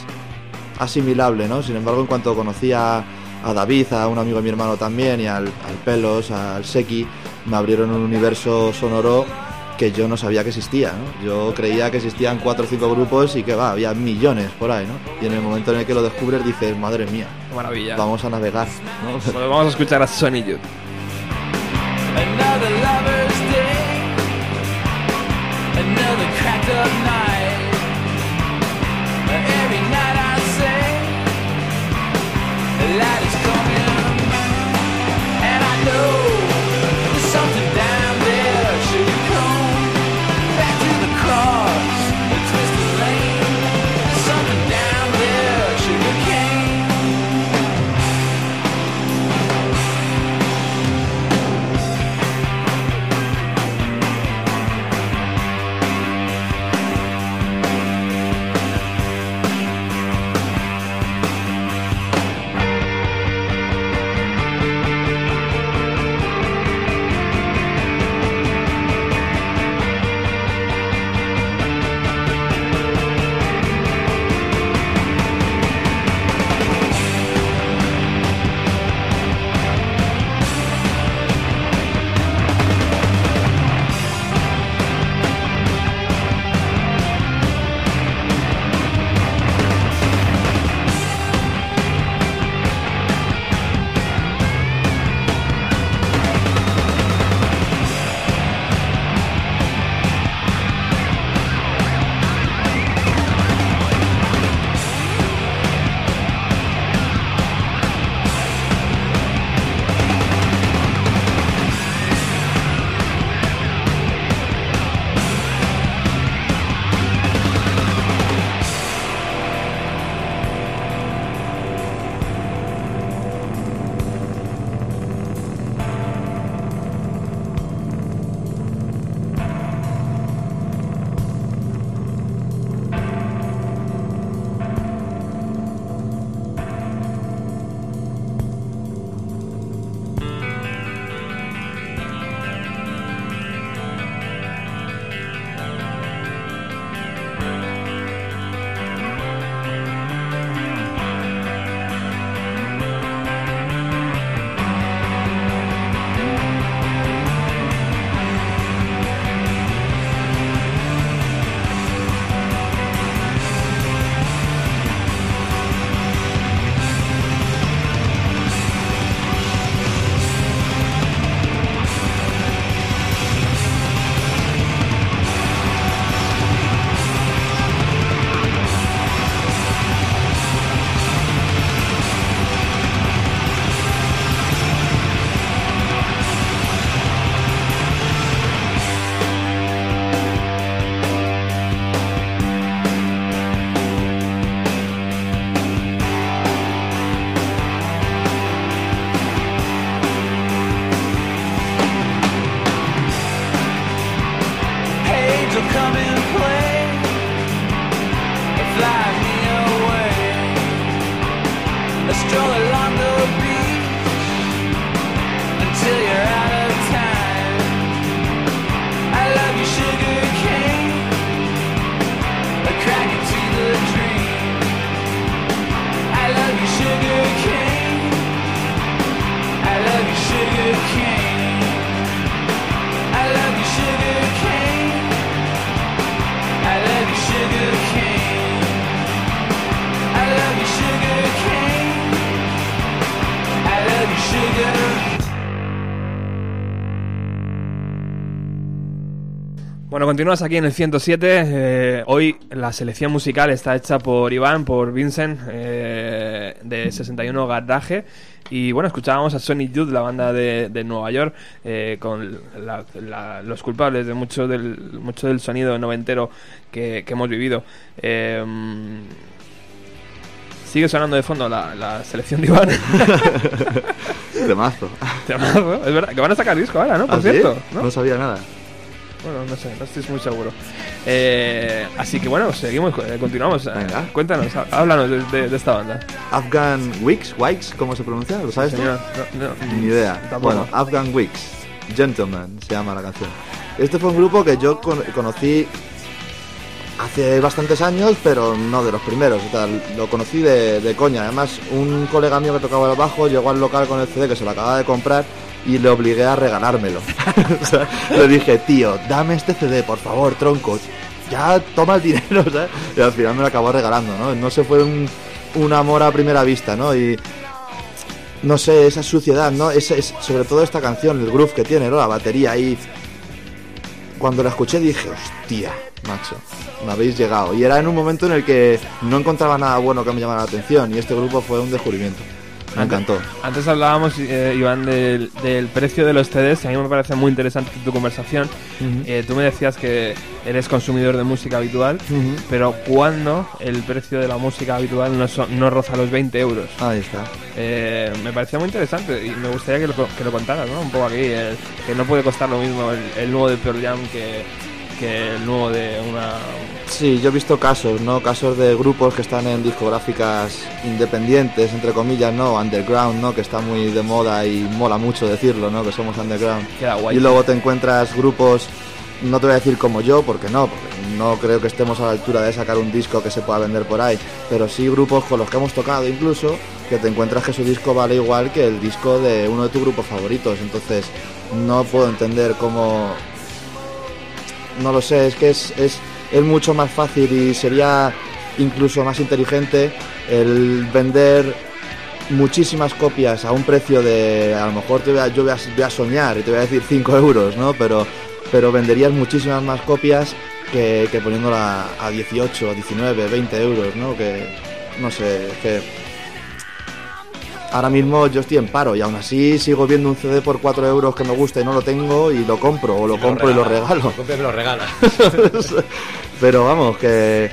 asimilable, ¿no? Sin embargo, en cuanto conocí a, a David, a un amigo de mi hermano también, y al, al Pelos, al Seki, me abrieron un universo sonoro que yo no sabía que existía, ¿no? Yo creía que existían cuatro o cinco grupos y que va, había millones por ahí, ¿no? Y en el momento en el que lo descubres dices, madre mía, Qué maravilla. vamos a navegar, ¿no? [laughs] Vamos a escuchar a Sonic Youth. Another lover's day, another cracked up night. Bueno, continúas aquí en el 107. eh, hoy la selección musical está hecha por Iván, por Vincent, eh, de 61 Gardaje. Y bueno, escuchábamos a Sonic Youth, la banda de, de Nueva York, eh, con la- la- los culpables de mucho del, mucho del sonido noventero que, que hemos vivido. Eh, sigue sonando de fondo la, la selección de Iván. [laughs] [laughs] Temazo. Temazo, es verdad, que van a sacar disco ahora, ¿no? Por ¿Ah, sí? cierto. ¿no? no sabía nada. Bueno, no sé, no estoy muy seguro. Eh, así que bueno, seguimos, eh, continuamos. Venga. Cuéntanos, há- háblanos de, de- de esta banda. Afghan Wicks, Wikes, ¿cómo se pronuncia? ¿Lo sabes? Señor, no, no, Ni idea. tampoco. Bueno, Afghan Wicks, Gentleman se llama la canción. Este fue un grupo que yo con- conocí hace bastantes años, pero no de los primeros. o sea, lo conocí de, de coña. Además, un colega mío que tocaba el bajo llegó al local con el CD que se lo acababa de comprar y le obligué a regalármelo. [laughs] Le dije, tío, dame este CD, por favor, tronco. Ya toma el dinero, [laughs] ¿sabes? Y al final me lo acabó regalando, ¿no? No se fue un, un amor a primera vista, ¿no? Y no sé, esa suciedad, ¿no? Es, es- sobre todo esta canción, el groove que tiene, ¿no? La batería ahí. Cuando la escuché dije, hostia, macho, me habéis llegado. Y era en un momento en el que no encontraba nada bueno que me llamara la atención y este grupo fue un descubrimiento. Me encantó. Antes hablábamos, eh, Iván, del, del precio de los CDs. y A mí me parece muy interesante tu conversación. Eh, tú me decías que eres consumidor de música habitual, pero ¿cuándo el precio de la música habitual no, so- no roza los 20 euros? Ahí está. Eh, me parecía muy interesante y me gustaría que lo, que lo contaras, ¿no? Un poco aquí, el- que no puede costar lo mismo el, el nuevo de Pearl Jam que, que el nuevo de una... Sí, yo he visto casos, ¿no? Casos de grupos que están en discográficas independientes, entre comillas, ¿no? Underground, ¿no? Que está muy de moda y mola mucho decirlo, ¿no? Que somos underground. Queda guay. Y luego te encuentras grupos, no te voy a decir como yo, porque no, porque no creo que estemos a la altura de sacar un disco que se pueda vender por ahí, pero sí grupos con los que hemos tocado incluso, que te encuentras que su disco vale igual que el disco de uno de tus grupos favoritos. Entonces, no puedo entender cómo no lo sé, es que es, es, es mucho más fácil y sería incluso más inteligente el vender muchísimas copias a un precio de, a lo mejor te voy a, yo voy a, soñar y te voy a decir 5 euros, ¿no? Pero, pero venderías muchísimas más copias que, que poniéndola a 18, 19, 20 euros, ¿no? Que, no sé, que ahora mismo yo estoy en paro y aún así sigo viendo un CD por 4 euros que me gusta y no lo tengo y lo compro o lo compro y lo regalo. Lo y lo regalas. [laughs] Pero vamos, que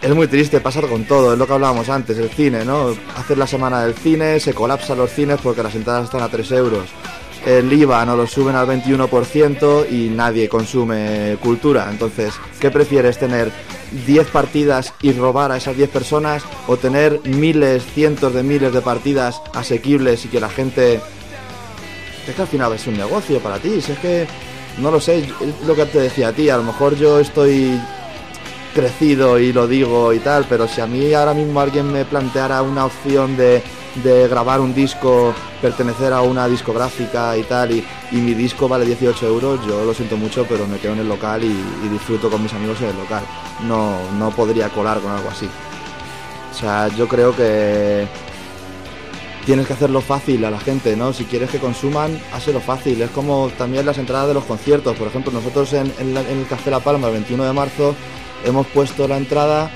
es muy triste pasar con todo, es lo que hablábamos antes, el cine, ¿no? Hacer la semana del cine, se colapsan los cines porque las entradas están a 3 euros. El IVA no lo suben al 21% y nadie consume cultura. Entonces, ¿qué prefieres tener? ¿10 partidas y robar a esas 10 personas? ¿O tener miles, cientos de miles de partidas asequibles y que la gente es que al final es un negocio para ti. Si es que, no lo sé, es lo que te decía a ti, a lo mejor yo estoy crecido y lo digo y tal, pero si a mí ahora mismo alguien me planteara una opción de, de grabar un disco, pertenecer a una discográfica y tal, y, y mi disco vale 18 euros, yo lo siento mucho, pero me quedo en el local y, disfruto con mis amigos en el local. No, no podría colar con algo así. O sea, yo creo que tienes que hacerlo fácil a la gente, ¿no? Si quieres que consuman, hazlo fácil. Es como también las entradas de los conciertos. Por ejemplo, nosotros en el Café La Palma el 21 de marzo hemos puesto la entrada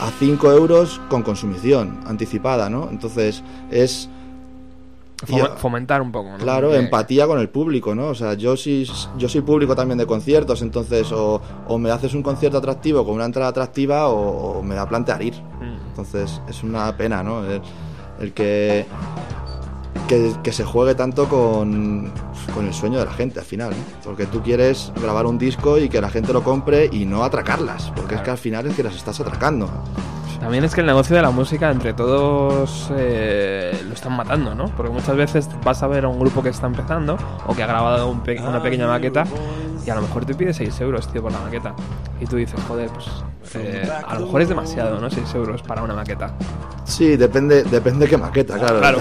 a 5 euros con consumición anticipada, ¿no? Entonces es... Fomentar un poco, ¿no? Claro, empatía con el público, ¿no? O sea, yo sí, yo soy público también de conciertos, entonces o, o me haces un concierto atractivo con una entrada atractiva o, o me da plantear ir. Mm. Entonces es una pena, ¿no? El, el que, que, que se juegue tanto con, con el sueño de la gente al final, ¿no? Porque tú quieres grabar un disco y que la gente lo compre y no atracarlas, porque es que al final es que las estás atracando. También es que el negocio de la música entre todos eh, lo están matando, ¿no? Porque muchas veces vas a ver a un grupo que está empezando o que ha grabado un pe- una pequeña maqueta y a lo mejor te pide 6 euros, tío, por la maqueta. Y tú dices, joder, pues eh, a lo mejor es demasiado, ¿no? 6 euros para una maqueta. Sí, depende, depende qué maqueta, claro. Claro.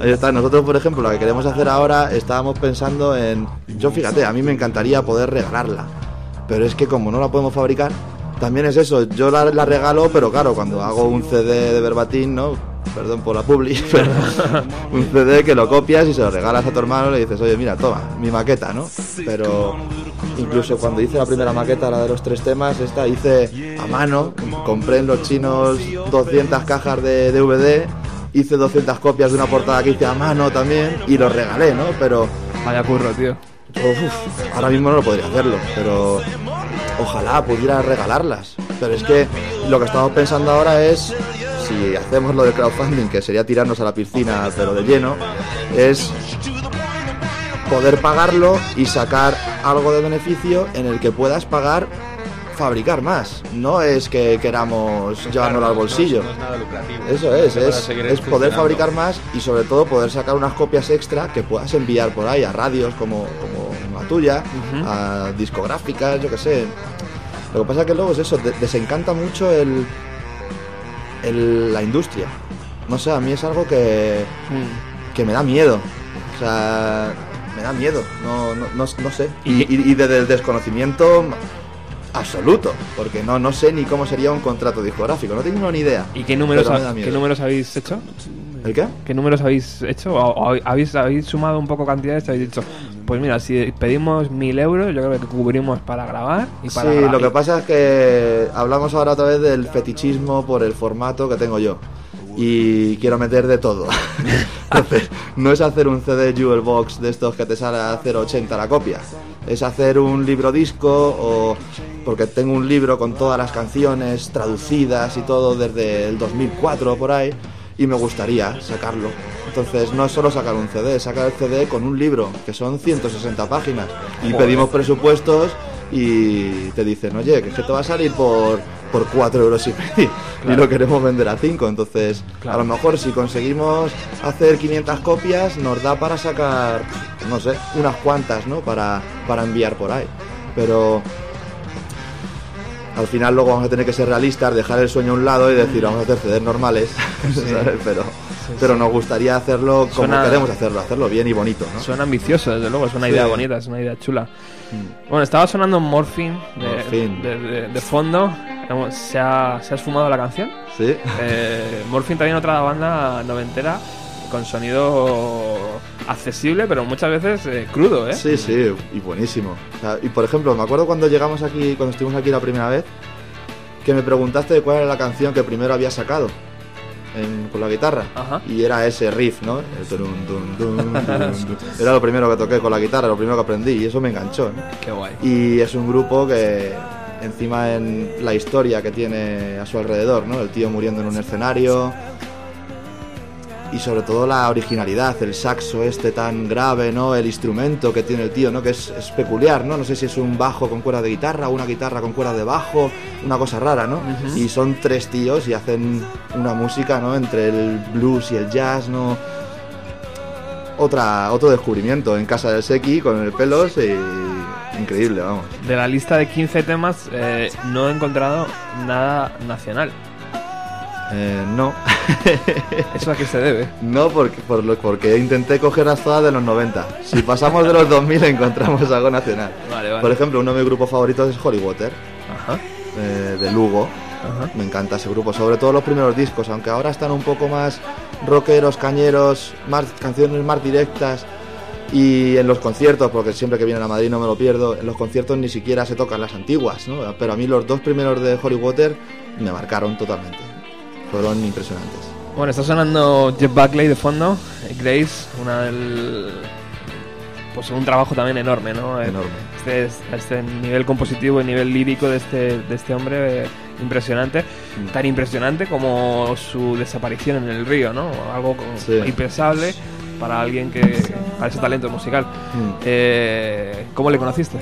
Ahí está. Nosotros, por ejemplo, lo que queremos hacer ahora, estábamos pensando en. Yo, fíjate, a mí me encantaría poder regalarla. Pero es que como no la podemos fabricar, también es eso. Yo la, regalo, pero claro, cuando hago un CD de verbatim, ¿no? Perdón por la publi, [laughs] pero un CD que lo copias y se lo regalas a tu hermano y le dices, oye, mira, toma, mi maqueta, ¿no? Pero Incluso cuando hice la primera maqueta, la de los tres temas, esta hice a mano, compré en los chinos 200 cajas de DVD, hice 200 copias de una portada que hice a mano también y lo regalé, ¿no? Pero Vaya curro, tío. Uf, ahora mismo no lo podría hacerlo, pero ojalá pudiera regalarlas. Pero es que lo que estamos pensando ahora es, si hacemos lo de crowdfunding, que sería tirarnos a la piscina, pero de lleno, es poder pagarlo y sacar algo de beneficio en el que puedas pagar fabricar más. No es que queramos llevárnoslo al bolsillo. No es nada lucrativo. Eso es, es, poder fabricar más y sobre todo poder sacar unas copias extra que puedas enviar por ahí a radios como, como la tuya, a discográficas, yo que sé. Lo que pasa es que luego es eso, de- desencanta mucho el, el- la industria. No sé, a mí es algo que, que me da miedo. O sea, me da miedo, no, no, no, no sé. Y, y- y desde el desconocimiento absoluto, porque no, no sé ni cómo sería un contrato discográfico, no tengo ni idea. ¿Y qué números, ha-. ¿qué números habéis hecho? ¿El qué? ¿Qué números habéis hecho? ¿O, o habéis, habéis sumado un poco cantidades? y Habéis dicho, pues mira, si pedimos mil euros, yo creo que cubrimos para grabar y para Sí, grabar. lo que pasa es que hablamos ahora otra vez del fetichismo por el formato que tengo yo. Y quiero meter de todo. [laughs] Entonces, no es hacer un CD Jewel Box de estos que te sale a 0,80 la copia. Es hacer un libro disco o... Porque tengo un libro con todas las canciones traducidas y todo desde el 2004 por ahí. Y me gustaría sacarlo. Entonces, no es solo sacar un CD, es sacar el CD con un libro, que son 160 páginas. Y Joder. pedimos presupuestos y te dicen, oye, que es que te va a salir por, por 4 euros y medio [laughs] y lo queremos vender a 5. Entonces, Claro. a lo mejor si conseguimos hacer 500 copias, nos da para sacar, no sé, unas cuantas, ¿no? Para, para enviar por ahí. Pero al final luego vamos a tener que ser realistas, dejar el sueño a un lado y decir, vamos a hacer CDs normales. [laughs] Pero, pero nos gustaría hacerlo como Suena- queremos hacerlo, hacerlo bien y bonito, ¿no? Suena ambicioso, desde luego, es una idea bonita, es una idea chula. Bueno, estaba sonando Morphine de, Morphine. de- de- de fondo. ¿Se ha, ¿Se ha esfumado la canción? Sí. Eh, Morphine también otra banda noventera con sonido accesible, pero muchas veces eh, crudo, ¿eh? Sí, sí, y buenísimo. O sea, y por ejemplo, me acuerdo cuando llegamos aquí, cuando estuvimos aquí la primera vez, que me preguntaste de cuál era la canción que primero había sacado en- con la guitarra. Ajá. Y era ese riff, ¿no? Era lo primero que toqué con la guitarra, lo primero que aprendí, y eso me enganchó. ¿no? Qué guay. Y es un grupo que, encima en la historia que tiene a su alrededor, ¿no? El tío muriendo en un escenario. Y sobre todo la originalidad, el saxo este tan grave, ¿no? El instrumento que tiene el tío, ¿no? Que es, es peculiar, ¿no? No sé si es un bajo con cuerda de guitarra, una guitarra con cuerda de bajo, una cosa rara, ¿no? Y son tres tíos y hacen una música, ¿no? Entre el blues y el jazz, ¿no? Otra, otro descubrimiento en casa del Seki con el pelos y increíble, vamos. De la lista de 15 temas eh, no he encontrado nada nacional. Eh, no. [laughs] ¿Eso a qué se debe? No, porque, por lo, porque intenté coger las todas de los 90. Si pasamos de los [laughs] 2000 encontramos algo nacional. Vale, vale. Por ejemplo, uno de mis grupos favoritos es Holy Water, Ajá. eh, de Lugo. Ajá. Me encanta ese grupo, sobre todo los primeros discos, aunque ahora están un poco más rockeros, cañeros, más canciones más directas. Y en los conciertos, porque siempre que vienen a Madrid no me lo pierdo, en los conciertos ni siquiera se tocan las antiguas, ¿no? Pero a mí los dos primeros de Holy Water me marcaron totalmente. Fueron impresionantes. Bueno, está sonando Jeff Buckley de fondo, eh, Grace, una del... Pues un trabajo también enorme, ¿no? Eh, Enorme. Este, este nivel compositivo y nivel lírico de este, de este hombre, eh, impresionante. Mm. Tan impresionante como su desaparición en el río, ¿no? Algo Sí. impensable para alguien que... para ese talento musical. Mm. Eh, ¿Cómo le conociste?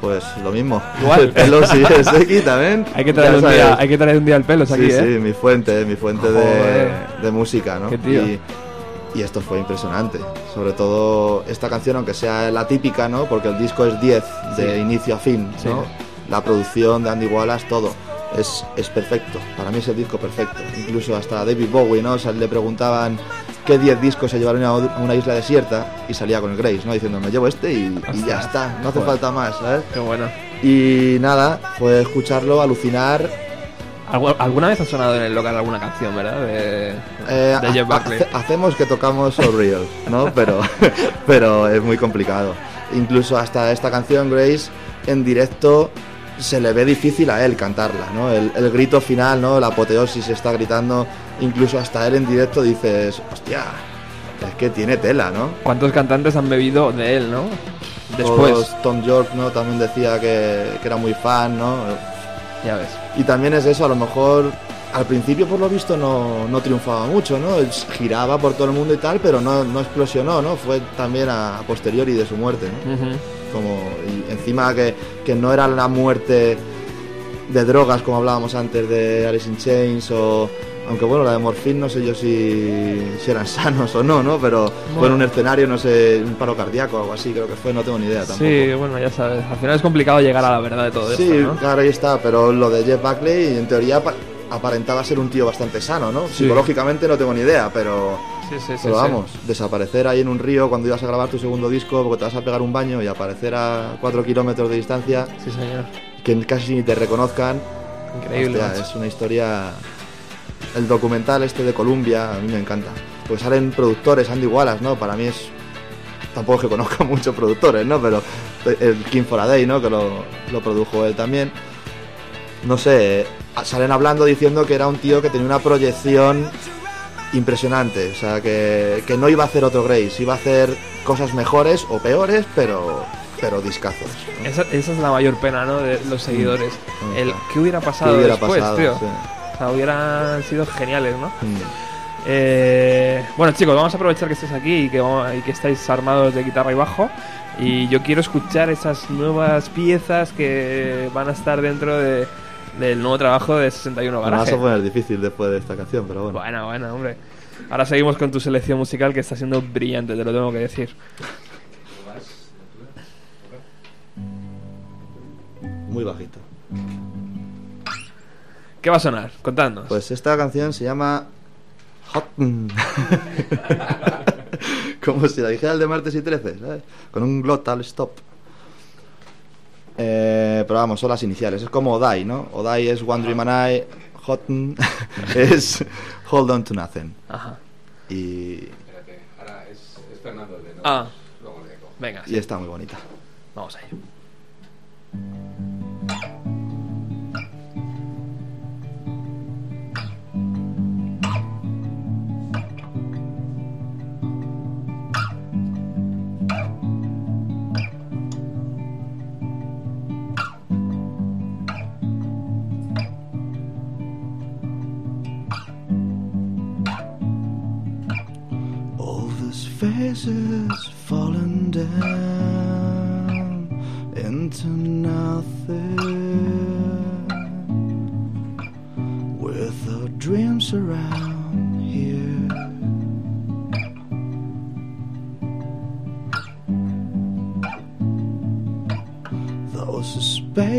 Pues lo mismo. Igual. El [laughs] pelo sí es aquí también. [laughs] Hay que traer, un sabes. día, hay que traer un día el pelo Sí, aquí, sí, ¿eh? mi fuente, mi fuente de, música, ¿no? Qué tío. Y, y esto fue impresionante. Sobre todo esta canción, aunque sea la típica, ¿no? Porque el disco es 10 de Sí. inicio a fin. ¿no? La producción de Andy Wallace, todo. Es, es perfecto. Para mí es el disco perfecto. Incluso hasta David Bowie, ¿no? O sea, le preguntaban qué 10 discos se llevaron a una isla desierta y salía con el Grace, ¿no? Diciendo, me llevo este y, y ya está. No hace falta más, ¿sabes? Qué bueno. Y nada, fue escucharlo, alucinar. ¿Algu- ¿Alguna vez ha sonado en el local alguna canción, verdad? De, Eh, de Jeff Buckley. hace- hacemos que tocamos So Real, ¿no? [laughs] Pero, pero es muy complicado. Incluso hasta esta canción, Grace, en directo se le ve difícil a él cantarla, ¿no? El, el grito final, ¿no? La apoteosis está gritando, incluso hasta él en directo dices, hostia, es que tiene tela, ¿no? ¿Cuántos cantantes han bebido de él, no? Después. Todos, Tom York, ¿no? También decía que, que era muy fan, ¿no? Ya ves. Y también es eso, a lo mejor al principio por lo visto no, no triunfaba mucho, ¿no? Giraba por todo el mundo y tal, pero no, no explosionó, ¿no? Fue también a, a posteriori de su muerte, ¿no? Como, y encima que, que no era la muerte de drogas como hablábamos antes de Alice in Chains o... Aunque bueno, la de Morphine no sé yo si, si eran sanos o no, ¿no? Pero fue en Bueno. un escenario, no sé, un paro cardíaco o algo así, creo que fue, no tengo ni idea tampoco. Sí, bueno, ya sabes. Al final es complicado llegar a la verdad de todo Sí, esto, ¿no? claro, ahí está, pero lo de Jeff Buckley en teoría apa- aparentaba ser un tío bastante sano, ¿no? Sí. Psicológicamente no tengo ni idea, pero, Sí, sí, sí. pero sí. vamos, desaparecer ahí en un río cuando ibas a grabar tu segundo disco porque te vas a pegar un baño y aparecer a 4 kilómetros de distancia, Sí, señor. que casi ni te reconozcan, Increíble. hostia, es una historia... El documental este de Columbia, a mí me encanta. Porque salen productores, Andy Wallace, ¿no? Para mí es... Tampoco es que conozca [laughs] muchos productores, ¿no? Pero el King for a Day, ¿no? Que lo, lo produjo él también. No sé, salen hablando diciendo que era un tío que tenía una proyección impresionante. O sea, que, que no iba a hacer otro Grace, iba a hacer cosas mejores o peores, pero, pero discazos. ¿no? Esa, esa es la mayor pena, ¿no? De los seguidores. Mm. El ¿qué hubiera pasado ¿Qué hubiera después, pasado? tío? Sí. Sea, hubieran sido geniales, ¿no? Mm. Eh, bueno, chicos, vamos a aprovechar que estés aquí y que, vamos- y que estáis armados de guitarra y bajo. Y yo quiero escuchar esas nuevas piezas que van a estar dentro de, del nuevo trabajo de 61 Me la vas Garaje. a poner difícil después de esta canción, pero bueno. Bueno, bueno, hombre. Ahora seguimos con tu selección musical que está siendo brillante, te lo tengo que decir. Muy bajito. ¿Qué va a sonar? Contadnos. Pues esta canción se llama Hot. [laughs] Como si la dijera el de martes y 13, ¿sabes? Con un glottal stop. Eh, pero vamos, son las iniciales. Es como Odai, ¿no? Odai es One Dream and I. Hot [laughs] es Hold On to Nothing. Ajá. Y, Espérate, ahora es, es Fernando el de no. Ah. Luego le cojo. Venga, y está muy bonita. vamos a ello.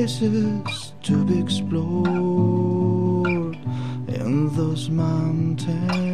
Spaces to be explored in those mountains.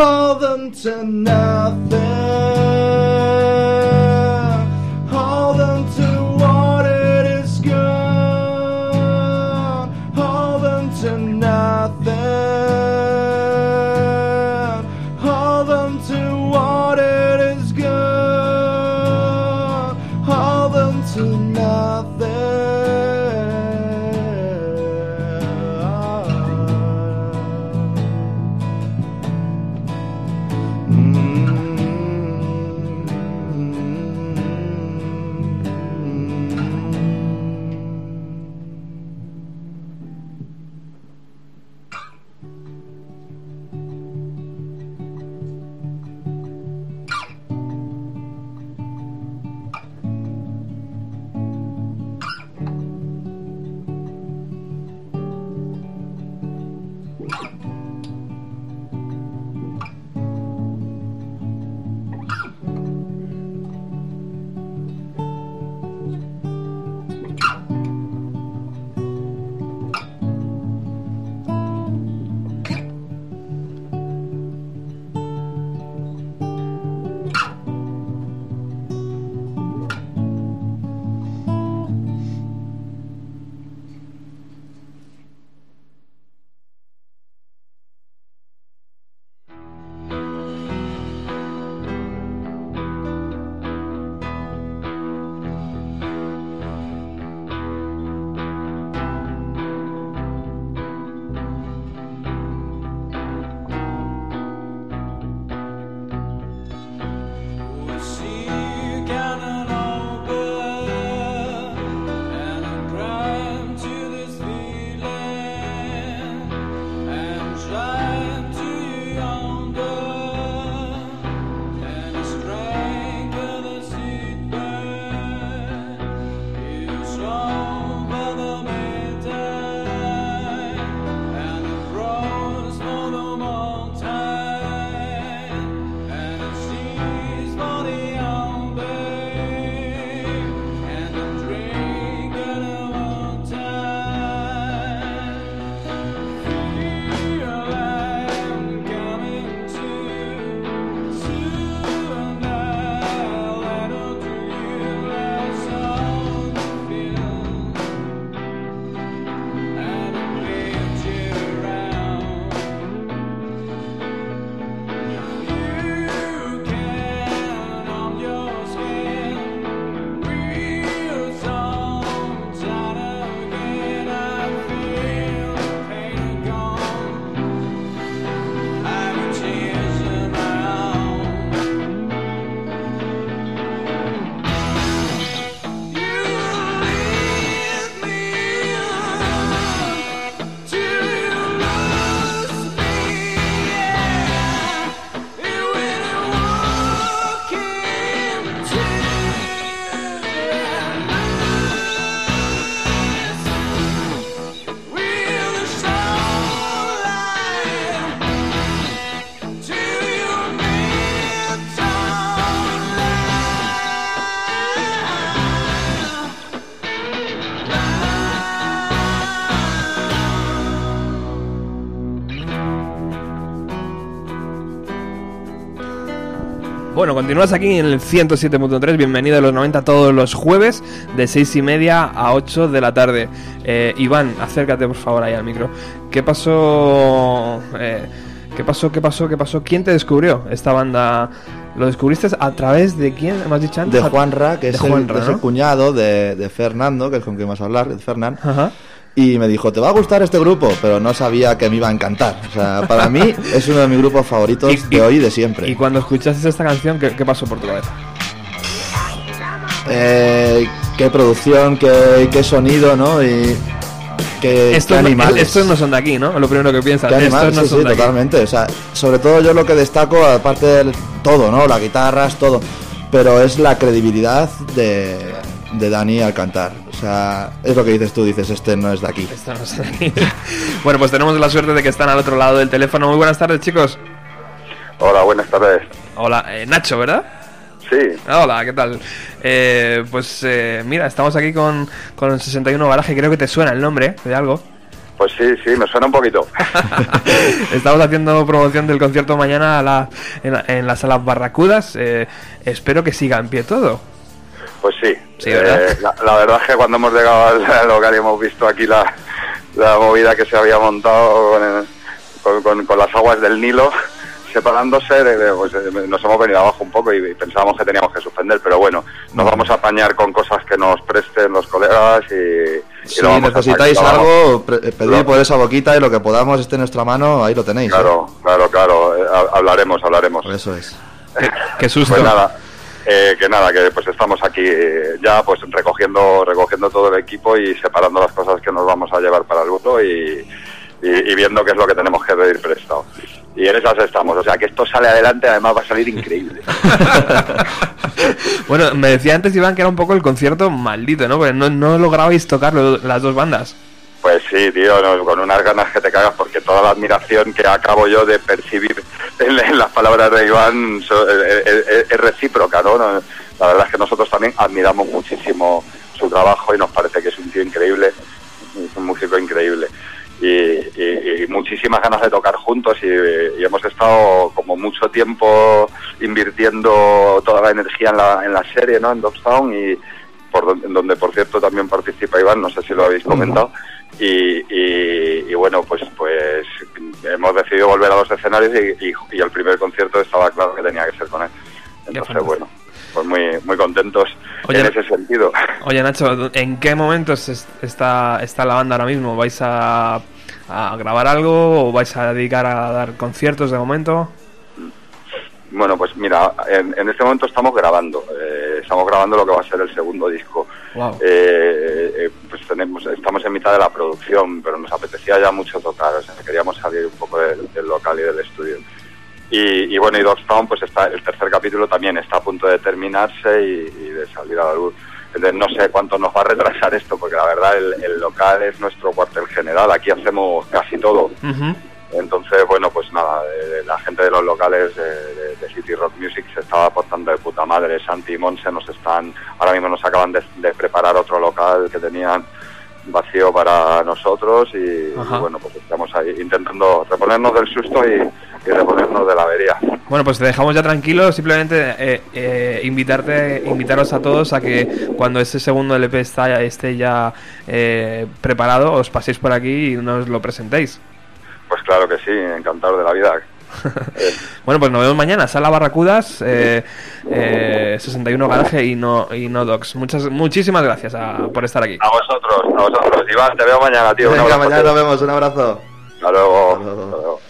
Hold them to nothing. Continúas aquí en el 107.3. Bienvenido a los 90 todos los jueves de 6 y media a 8 de la tarde. Eh, Iván, acércate por favor ahí al micro. ¿Qué pasó? Eh, ¿Qué pasó? ¿Qué pasó? ¿Qué pasó? ¿Quién te descubrió esta banda? ¿Lo descubriste a través de quién? ¿Me has dicho antes? De Juanra, que De es, el, cuñado de, de Fernando, que es con quien vas a hablar, de Fernán. Ajá. Y me dijo, te va a gustar este grupo, pero no sabía que me iba a encantar. O sea, para mí [laughs] es uno de mis grupos favoritos Y- de hoy y de siempre. Y cuando escuchaste esta canción, ¿qué, qué pasó por tu cabeza? Eh, qué producción, qué, qué sonido, ¿no? Y qué, Estos, animales. estos no son de aquí, ¿no? Lo primero que piensas. Qué animales, estos no sí, son sí, de aquí. totalmente. O sea, sobre todo yo lo que destaco, aparte de todo, ¿no? Las guitarras, todo. Pero es la credibilidad de, de Dani al cantar. O sea, es lo que dices tú, dices, este no es de aquí. Esto no es de aquí. [laughs] bueno, pues tenemos la suerte de que están al otro lado del teléfono. Muy buenas tardes, chicos. Hola, buenas tardes. Hola, eh, Nacho, ¿verdad? Sí, Hola, ¿qué tal? Eh, pues eh, mira, estamos aquí con, con el 61 Garaje, creo que te suena el nombre de algo. pues sí, sí, me suena un poquito. [laughs] [laughs] Estamos haciendo promoción del concierto mañana a la- en, la- en las salas Barracudas. Eh, espero que siga en pie todo. Pues sí. Sí, ¿verdad? Eh, la, la verdad es que cuando hemos llegado al, al local y hemos visto aquí la, la movida que se había montado con, el- con- con- con las aguas del Nilo separándose, eh, pues, eh, nos hemos venido abajo un poco y, pensábamos que teníamos que suspender, pero bueno, nos vamos a apañar con cosas que nos presten los colegas y, y Si lo vamos a necesitáis algo, pedid Lo- por esa boquita y lo que podamos esté en nuestra mano, ahí lo tenéis. ¿eh? Claro, claro, claro, eh, ha- hablaremos, hablaremos. Eso es. Qué susto. Pues nada, eh, que nada, que pues estamos aquí eh, ya pues recogiendo recogiendo todo el equipo y separando las cosas que nos vamos a llevar para el grupo y, y, y viendo qué es lo que tenemos que pedir prestado. Y en esas estamos, o sea que esto sale adelante, además va a salir increíble. [laughs] Bueno, me decía antes Iván que era un poco el concierto maldito, ¿no? Porque no, no lograbais tocar las dos bandas. Pues sí, tío, no, con unas ganas que te cagas, porque toda la admiración que acabo yo de percibir en, las palabras de Iván eh, eh, eh, es, recíproca, ¿no? La verdad es que nosotros también admiramos muchísimo su trabajo y nos parece que es un tío increíble, es un músico increíble. Y, y- y muchísimas ganas de tocar juntos y, y hemos estado como mucho tiempo invirtiendo toda la energía en la, en la serie, ¿no? En Dogstown y por donde, en donde por cierto también participa Iván, no sé si lo habéis comentado. Y, y- y bueno, pues pues hemos decidido volver a los escenarios y, y- y el primer concierto estaba claro que tenía que ser con él. Entonces, bueno, pues muy muy contentos Oye, en ese sentido. [laughs] Oye, Nacho, ¿en qué momentos es- está, está la banda ahora mismo? ¿Vais a, a grabar algo o vais a dedicar a dar conciertos de momento? Bueno, pues mira, en, en este momento estamos grabando, eh, estamos grabando lo que va a ser el segundo disco. Wow. Eh, eh, pues tenemos, estamos en mitad de la producción, pero nos apetecía ya mucho tocar, o sea, queríamos salir un poco del, del local y del estudio. Y, y bueno, y Dogstown, pues está, el tercer capítulo también está a punto de terminarse y, y de salir a la luz. Entonces no sé cuánto nos va a retrasar esto, porque la verdad el, el local es nuestro cuartel general, aquí hacemos casi todo. Entonces, bueno, pues nada, eh, la gente de los locales de, de- de City Rock Music se estaba portando de puta madre. Santi y Monse nos están, ahora mismo nos acaban de, de preparar otro local que tenían vacío para nosotros y, bueno, pues estamos ahí intentando reponernos del susto y, y reponernos de la avería. Bueno, pues te dejamos ya tranquilos. Simplemente eh, eh, invitarte, invitaros a todos a que cuando ese segundo LP está, esté ya eh, preparado, os paséis por aquí y nos lo presentéis. Pues claro que sí, encantado de la vida. [laughs] Bueno, pues nos vemos mañana. Sala Barracudas, eh, eh, 61 Garaje y no, y no Docs. Muchas, muchísimas gracias a- por estar aquí. A vosotros, a vosotros. Iván, te veo mañana, tío. Venga, mañana nos vemos, un abrazo. Hasta luego. Hasta luego. Go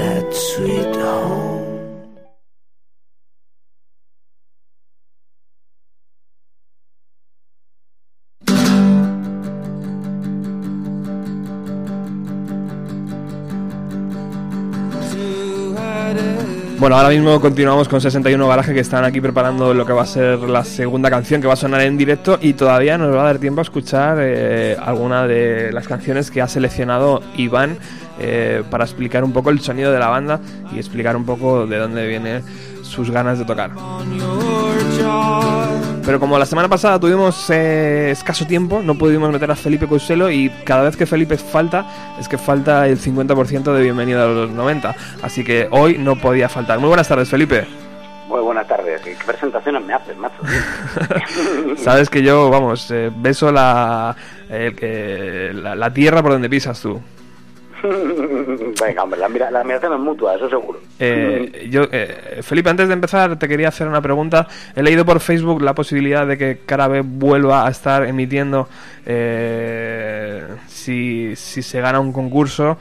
that sweet home. Bueno, ahora mismo continuamos con 61 Garaje que están aquí preparando lo que va a ser la segunda canción que va a sonar en directo y todavía nos va a dar tiempo a escuchar eh, alguna de las canciones que ha seleccionado Iván eh, para explicar un poco el sonido de la banda y explicar un poco de dónde vienen sus ganas de tocar. Pero como la semana pasada tuvimos eh, escaso tiempo, no pudimos meter a Felipe Couselo y cada vez que Felipe falta, es que falta el 50% de bienvenida a los 90. Así que hoy no podía faltar. Muy buenas tardes, Felipe. Muy buenas tardes. ¿Qué presentaciones me haces, macho? [laughs] Sabes que yo, vamos, eh, beso la, que- la, la tierra por donde pisas tú. [laughs] Venga, hombre, la, mira- la admiración es mutua, eso seguro. Eh, yo, eh, Felipe, antes de empezar, te quería hacer una pregunta. He leído por Facebook la posibilidad de que Carabe vuelva a estar emitiendo eh, si, si se gana un concurso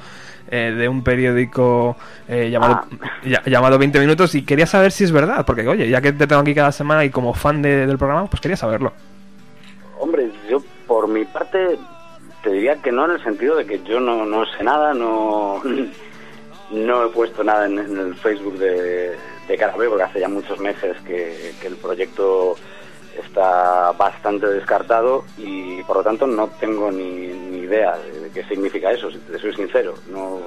eh, de un periódico eh, llamado, ya- llamado 20 Minutos y quería saber si es verdad, porque oye, ya que te tengo aquí cada semana y como fan de- del programa, pues quería saberlo. Hombre, yo por mi parte te diría que no en el sentido de que yo no, no sé nada, no, [laughs] no he puesto nada en, en el Facebook de, de Carabé, porque hace ya muchos meses que, que el proyecto está bastante descartado y por lo tanto no tengo ni, ni idea de, de qué significa eso, si te soy sincero. No,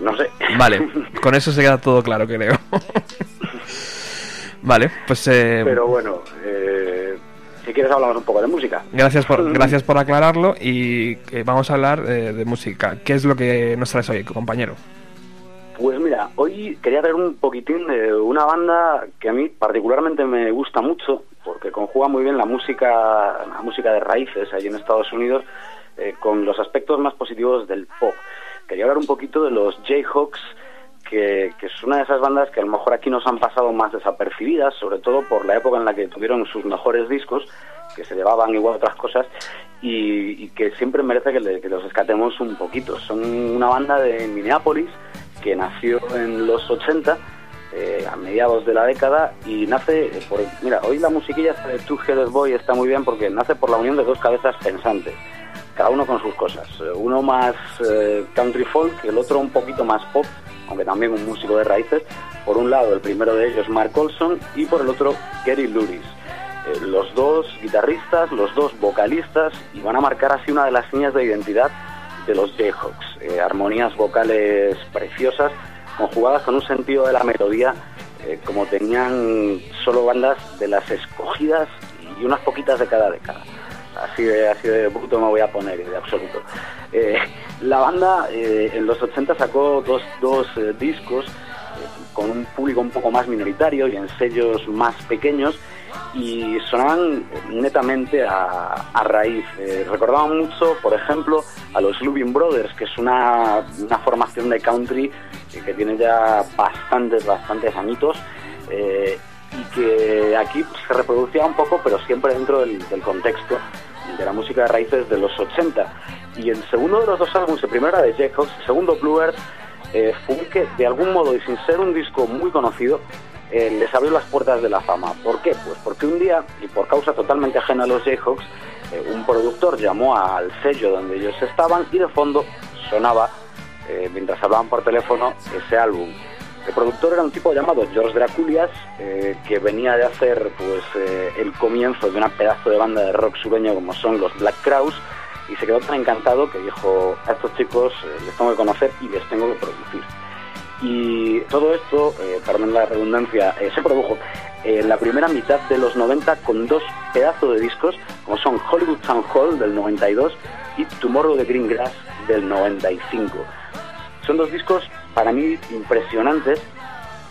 no sé. [laughs] Vale, con eso se queda todo claro, creo. [laughs] vale, pues eh, Pero bueno, eh, si quieres hablamos un poco de música. Gracias por, gracias por aclararlo y eh, vamos a hablar eh, de música. ¿Qué es lo que nos traes hoy, compañero? Pues mira, hoy quería traer un poquitín de una banda que a mí particularmente me gusta mucho porque conjuga muy bien la música, la música de raíces ahí en Estados Unidos eh, con los aspectos más positivos del pop. Quería hablar un poquito de los Jayhawks, que, es una de esas bandas que a lo mejor aquí nos han pasado más desapercibidas, sobre todo por la época en la que tuvieron sus mejores discos, que se llevaban igual otras cosas, y, que siempre merece que, le- que los escatemos un poquito. Son una banda de Minneapolis que nació en los 80, eh, a mediados de la década, y nace por... Mira, hoy la musiquilla de Two Headed Boy está muy bien porque nace por la unión de dos cabezas pensantes, cada uno con sus cosas. Uno más eh, country folk, el otro un poquito más pop, aunque también un músico de raíces. Por un lado, el primero de ellos, Mark Olson, y por el otro, Gary Luris. Eh, los dos guitarristas, los dos vocalistas, y van a marcar así una de las líneas de identidad de los Jayhawks. Eh, armonías vocales preciosas, conjugadas con un sentido de la melodía eh, como tenían solo bandas de las escogidas y unas poquitas de cada década. Así de, así de bruto me voy a poner, de absoluto. La banda eh, en los 80 sacó dos, dos eh, discos eh, con un público un poco más minoritario y en sellos más pequeños y sonaban netamente a, raíz. Recordaban mucho, por ejemplo, a los Lubin Brothers, que es una, una formación de country que tiene ya bastantes, bastantes añitos y que aquí pues, se reproducía un poco, pero siempre dentro del contexto de la música de raíces de los 80. Y el segundo de los dos álbumes, el primero era de Jacobs, el segundo Bluebird, eh, fue un que de algún modo y sin ser un disco muy conocido, eh, les abrió las puertas de la fama. ¿Por qué? Pues porque un día, y por causa totalmente ajena a los Jayhawks, eh, un productor llamó al sello donde ellos estaban y de fondo sonaba, eh, mientras hablaban por teléfono, ese álbum. El productor era un tipo llamado George Draculias, eh, que venía de hacer pues eh, el comienzo de una pedazo de banda de rock sureño como son los Black Crowes, y se quedó tan encantado que dijo, a estos chicos eh, les tengo que conocer y les tengo que producir. Y todo esto, perdón la redundancia, se produjo en la primera mitad de los 90 con dos pedazos de discos, como son Hollywood Town Hall del 92 y Tomorrow de Green Grass del 95. Son dos discos para mí impresionantes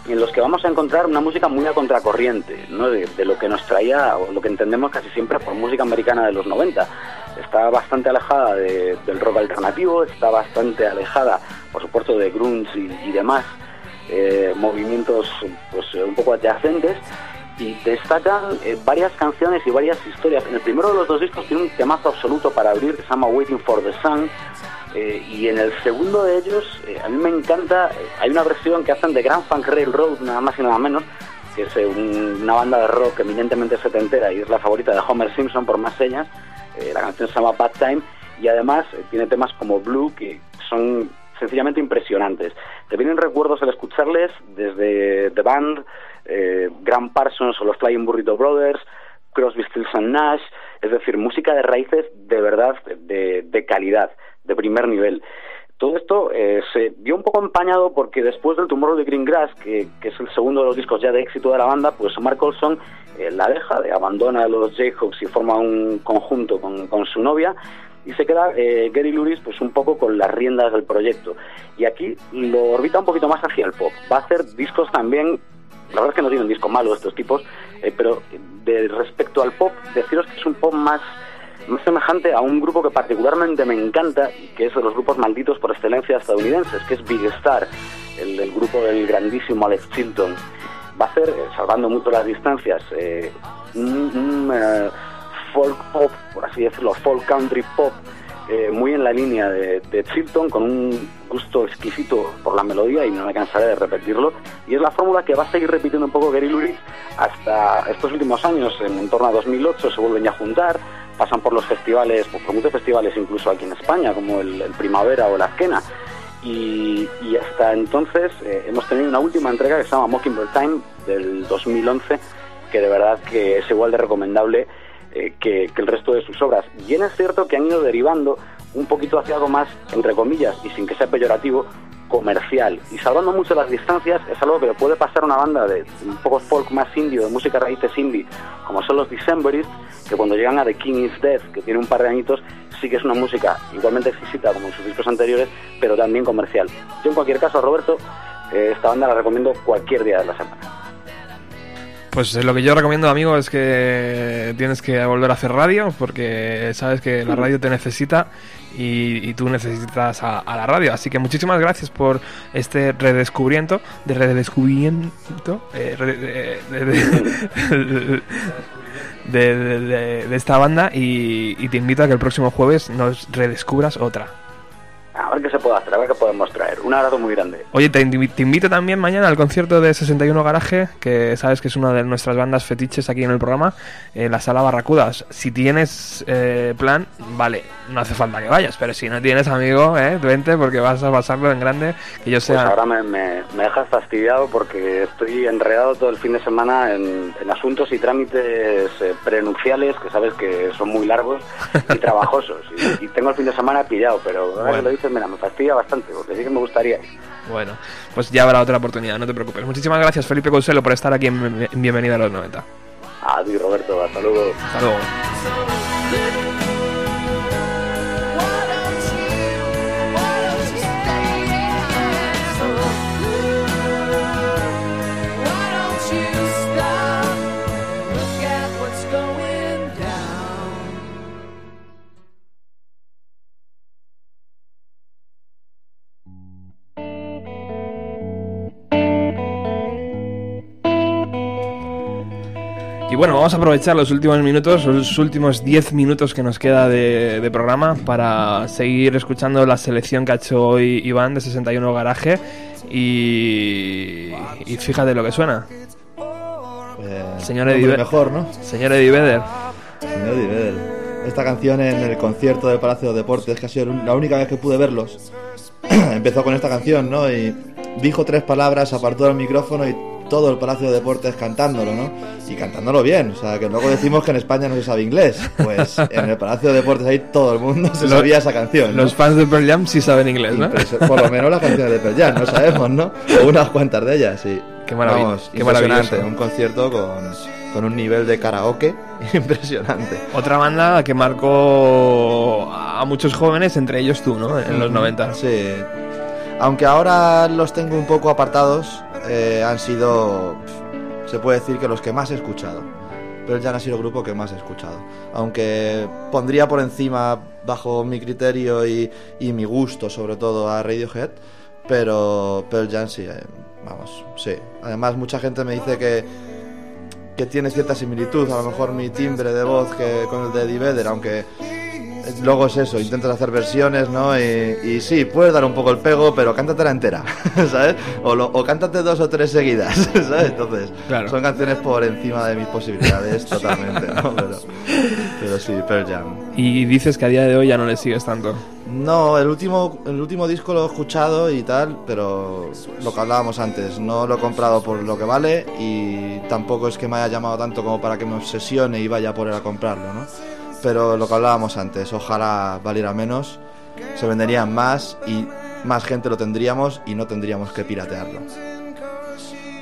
en los que vamos a encontrar una música muy a contracorriente, ¿no? de, lo que nos traía o lo que entendemos casi siempre por música americana de los 90. Está bastante alejada de- del rock alternativo, está bastante alejada, por supuesto, de grunge y, y demás eh, movimientos pues, eh, un poco adyacentes y destacan eh, varias canciones y varias historias. En el primero de los dos discos tiene un temazo absoluto para abrir que se llama Waiting for the Sun, eh, y en el segundo de ellos, eh, a mí me encanta, eh, hay una versión que hacen de Grand Funk Railroad, nada más y nada menos, que es un- una banda de rock eminentemente setentera y es la favorita de Homer Simpson por más señas. La canción se llama Bad Time y además tiene temas como Blue que son sencillamente impresionantes. Te vienen recuerdos al escucharles desde The Band, Graham Parsons o los Flying Burrito Brothers, Crosby, Stills and Nash, es decir, música de raíces de verdad de calidad, de primer nivel. Todo esto eh, se vio un poco empañado porque después del Tomorrow de Green Grass, que, que es el segundo de los discos ya de éxito de la banda, pues Mark Olson eh, la deja, de abandona a los Jayhawks y forma un conjunto con, con su novia y se queda eh, Gary Luris pues un poco con las riendas del proyecto. Y aquí lo orbita un poquito más hacia el pop. Va a hacer discos también, la verdad es que no tienen discos malos estos tipos, eh, pero de respecto al pop, deciros que es un pop más más semejante a un grupo que particularmente me encanta que es de los grupos malditos por excelencia estadounidenses, que es Big Star, el, el grupo del grandísimo Alex Chilton. Va a ser, eh, salvando mucho las distancias, eh, un, eh, folk pop, por así decirlo, folk country pop, muy en la línea de Chilton, con un gusto exquisito por la melodía y no me cansaré de repetirlo. Y es la fórmula que va a seguir repitiendo un poco Gary Lurie hasta estos últimos años, en, torno a 2008, se vuelven ya a juntar, pasan por los festivales, por, muchos festivales incluso aquí en España, como el, el Primavera o la Azquena. Y, y hasta entonces eh, hemos tenido una última entrega que se llama Mockingbird Time del 2011, que de verdad que es igual de recomendable eh, que, que el resto de sus obras. Bien es cierto que han ido derivando un poquito hacia algo más, entre comillas, y sin que sea peyorativo, comercial. Y salvando mucho las distancias, es algo que le puede pasar a una banda de un poco folk más indie, o de música raíces indie, como son los Decemberists, que cuando llegan a The King is Dead, que tiene un par de añitos, sí que es una música igualmente exquisita como en sus discos anteriores, pero también comercial. Yo en cualquier caso, Roberto, eh, esta banda la recomiendo cualquier día de la semana. Pues eh, lo que yo recomiendo, amigo, es que tienes que volver a hacer radio, porque sabes que la radio te necesita y, y tú necesitas a, la radio. Así que muchísimas gracias por este redescubrimiento, de redescubrimiento, eh, [laughs] de, esta banda y te invito a que el próximo jueves nos redescubras otra. A ver qué se puede hacer, a ver qué podemos traer. Un abrazo muy grande. Oye, te, invi- te invito también mañana al concierto de 61 Garaje, que sabes que es una de nuestras bandas fetiches aquí en el programa, en la sala Barracudas. Si tienes eh, plan, vale, no hace falta que vayas, pero si no tienes amigo, eh, vente porque vas a pasarlo en grande, que yo Pues sea... ahora me, me, me dejas fastidiado porque estoy enredado todo el fin de semana en, en asuntos y trámites eh, prenupciales que sabes que son muy largos y [laughs] trabajosos. Y, y tengo el fin de semana pillado, pero ahora que lo dices, mira, me fastidia bastante porque sí que me gustaría. Bueno, pues ya habrá otra oportunidad, no te preocupes. Muchísimas gracias, Felipe Consuelo, por estar aquí en, en Bienvenida a los 90. A ti, Roberto, hasta luego. Hasta luego. Y bueno, vamos a aprovechar los últimos minutos, los últimos 10 minutos que nos queda de, de programa para seguir escuchando la selección que ha hecho hoy Iván de 61 Garaje. Y, y fíjate lo que suena. Señor nombre Eddie, mejor, ¿no? Señor Eddie Vedder. Señor Eddie Vedder. Esta canción en el concierto del Palacio de Deportes, que ha sido la única vez que pude verlos, [clears throat] empezó con esta canción, ¿no? Y dijo tres palabras, apartó el micrófono y todo el Palacio de Deportes cantándolo, ¿no? Y cantándolo bien, o sea, que luego decimos que en España no se sabe inglés. Pues en el Palacio de Deportes ahí todo el mundo se sabía esa canción. ¿no? Los fans de Pearl Jam sí saben inglés, ¿no? Por lo menos las canciones de Pearl Jam, no sabemos, ¿no? O unas cuantas de ellas, sí. Qué maravilla- Vamos, qué impresionante. Un concierto con, con un nivel de karaoke [laughs] impresionante. Otra banda que marcó a muchos jóvenes, entre ellos tú, ¿no? En los 90. Sí. Aunque ahora los tengo un poco apartados, eh, han sido, se puede decir que los que más he escuchado. Pero ya no ha sido el grupo que más he escuchado. Aunque pondría por encima, bajo mi criterio y, y mi gusto, sobre todo, a Radiohead. Pero Pearl Jam sí, eh, vamos, sí. Además, mucha gente me dice que, que tiene cierta similitud, a lo mejor mi timbre de voz que con el de Eddie Vedder, aunque luego es eso, intentas hacer versiones, ¿no? Y, y sí, puedes dar un poco el pego, pero cántatela entera, [laughs] ¿sabes? O, lo- o cántate dos o tres seguidas, [laughs] ¿sabes? Entonces, Claro. son canciones por encima de mis posibilidades totalmente, ¿no? Pero, pero sí, Pearl Jam. Y dices que a día de hoy ya no le sigues tanto. No, el último, el último disco lo he escuchado y tal, pero lo que hablábamos antes, no lo he comprado por lo que vale y tampoco es que me haya llamado tanto como para que me obsesione y vaya por él a comprarlo, ¿no? Pero lo que hablábamos antes, ojalá valiera menos, se venderían más y más gente lo tendríamos y no tendríamos que piratearlo.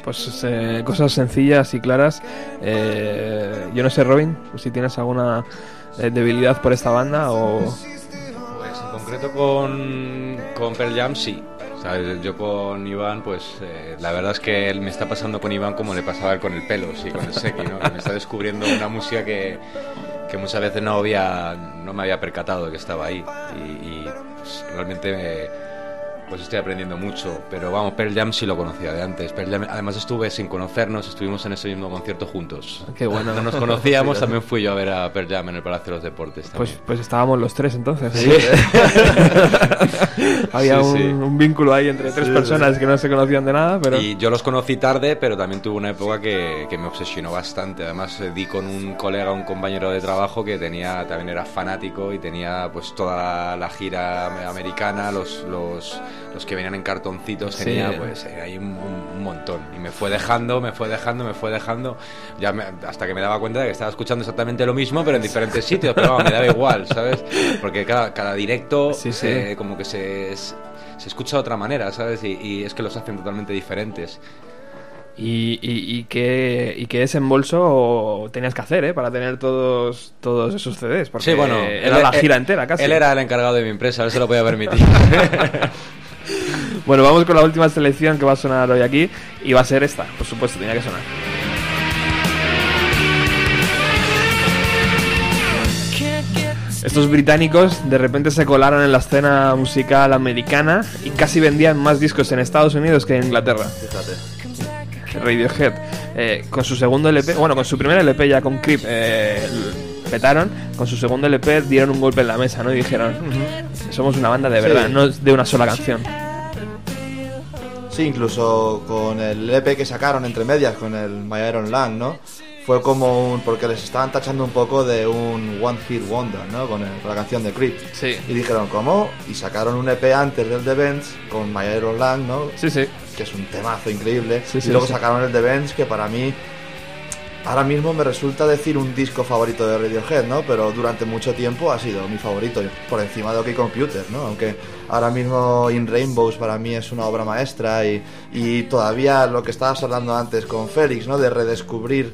Pues eh, cosas sencillas y claras. Eh, yo no sé, Robin, si tienes alguna eh, debilidad por esta banda o... Pues en concreto con, con Pearl Jam sí. O sea, yo con Iván, pues eh, la verdad es que él me está pasando con Iván como le pasaba a él con el pelo, sí, con el Seki, ¿no? Me está descubriendo una música que, que muchas veces no había no me había percatado que estaba ahí. Y, y, pues, realmente me- pues estoy aprendiendo mucho. Pero vamos, Pearl Jam sí lo conocía de antes. Pearl Jam- además estuve sin conocernos, estuvimos en ese mismo concierto juntos. Qué bueno. No nos conocíamos, [laughs] también fui yo a ver a Pearl Jam en el Palacio de los Deportes. Pues, también. pues estábamos los tres entonces. Sí. [laughs] Había Sí, un, sí. un vínculo ahí entre tres personas que no se conocían de nada, pero... Y yo los conocí tarde, pero también tuve una época que, que me obsesionó bastante. Además, eh, di con un colega, un compañero de trabajo que tenía también era fanático y tenía pues toda la, la gira americana, los, los, los que venían en cartoncitos, Sí. tenía pues eh, ahí un, un- montón. Y me fue dejando, me fue dejando, me fue dejando, ya me- hasta que me daba cuenta de que estaba escuchando exactamente lo mismo, pero en diferentes sitios. Pero vamos, me daba igual, ¿sabes? Porque cada, cada directo Sí, sí. se- como que se, se escucha de otra manera, ¿sabes? Y, y es que los hacen totalmente diferentes. ¿Y, y, y qué, y qué desembolso tenías que hacer, eh? Para tener todos, todos esos CDs. Porque Sí, bueno, era él- la él- gira entera casi. Él era el encargado de mi empresa, él se lo podía permitir. [laughs] Bueno, vamos con la última selección que va a sonar hoy aquí. Y va a ser esta, por supuesto, tenía que sonar. Estos británicos de repente se colaron en la escena musical americana y casi vendían más discos en Estados Unidos que en Inglaterra. Fíjate. Radiohead, eh, con su segundo LP, bueno, con su primer LP ya con Creep, eh, petaron, con su segundo LP dieron un golpe en la mesa, ¿no? Y dijeron, "Ujú, somos una banda de Sí. verdad, no de una sola canción. Sí, incluso con el EP que sacaron entre medias, con el My Iron Lang, ¿no? Fue como un... porque les estaban tachando un poco de un One Hit Wonder, ¿no? Con, el- con la canción de Creep. Sí. Y dijeron, ¿cómo? Y sacaron un EP antes del The Bends con My Iron Lang, ¿no? Sí, sí. Que es un temazo increíble. Sí, y sí, luego sí. sacaron el The Bends, que para mí... Ahora mismo me resulta decir un disco favorito de Radiohead, ¿no? Pero durante mucho tiempo ha sido mi favorito, por encima de OK Computer, ¿no? Aunque ahora mismo In Rainbows para mí es una obra maestra y, y todavía lo que estabas hablando antes con Félix, ¿no? De redescubrir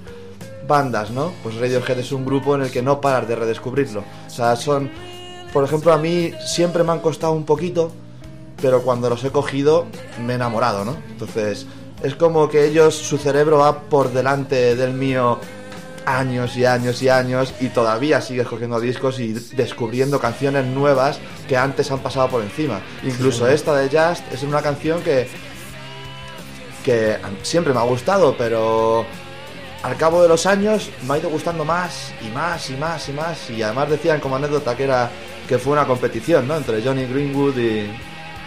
bandas, ¿no? Pues Radiohead es un grupo en el que no paras de redescubrirlo. O sea, son... Por ejemplo, a mí siempre me han costado un poquito, pero cuando los he cogido me he enamorado, ¿no? Entonces, es como que ellos, su cerebro va por delante del mío años y años y años y todavía sigues cogiendo discos y descubriendo canciones nuevas que antes han pasado por encima. Incluso Sí. esta de Just es una canción que que siempre me ha gustado, pero al cabo de los años me ha ido gustando más y más y más y más y además decían como anécdota que era que fue una competición, ¿no? Entre Johnny Greenwood y,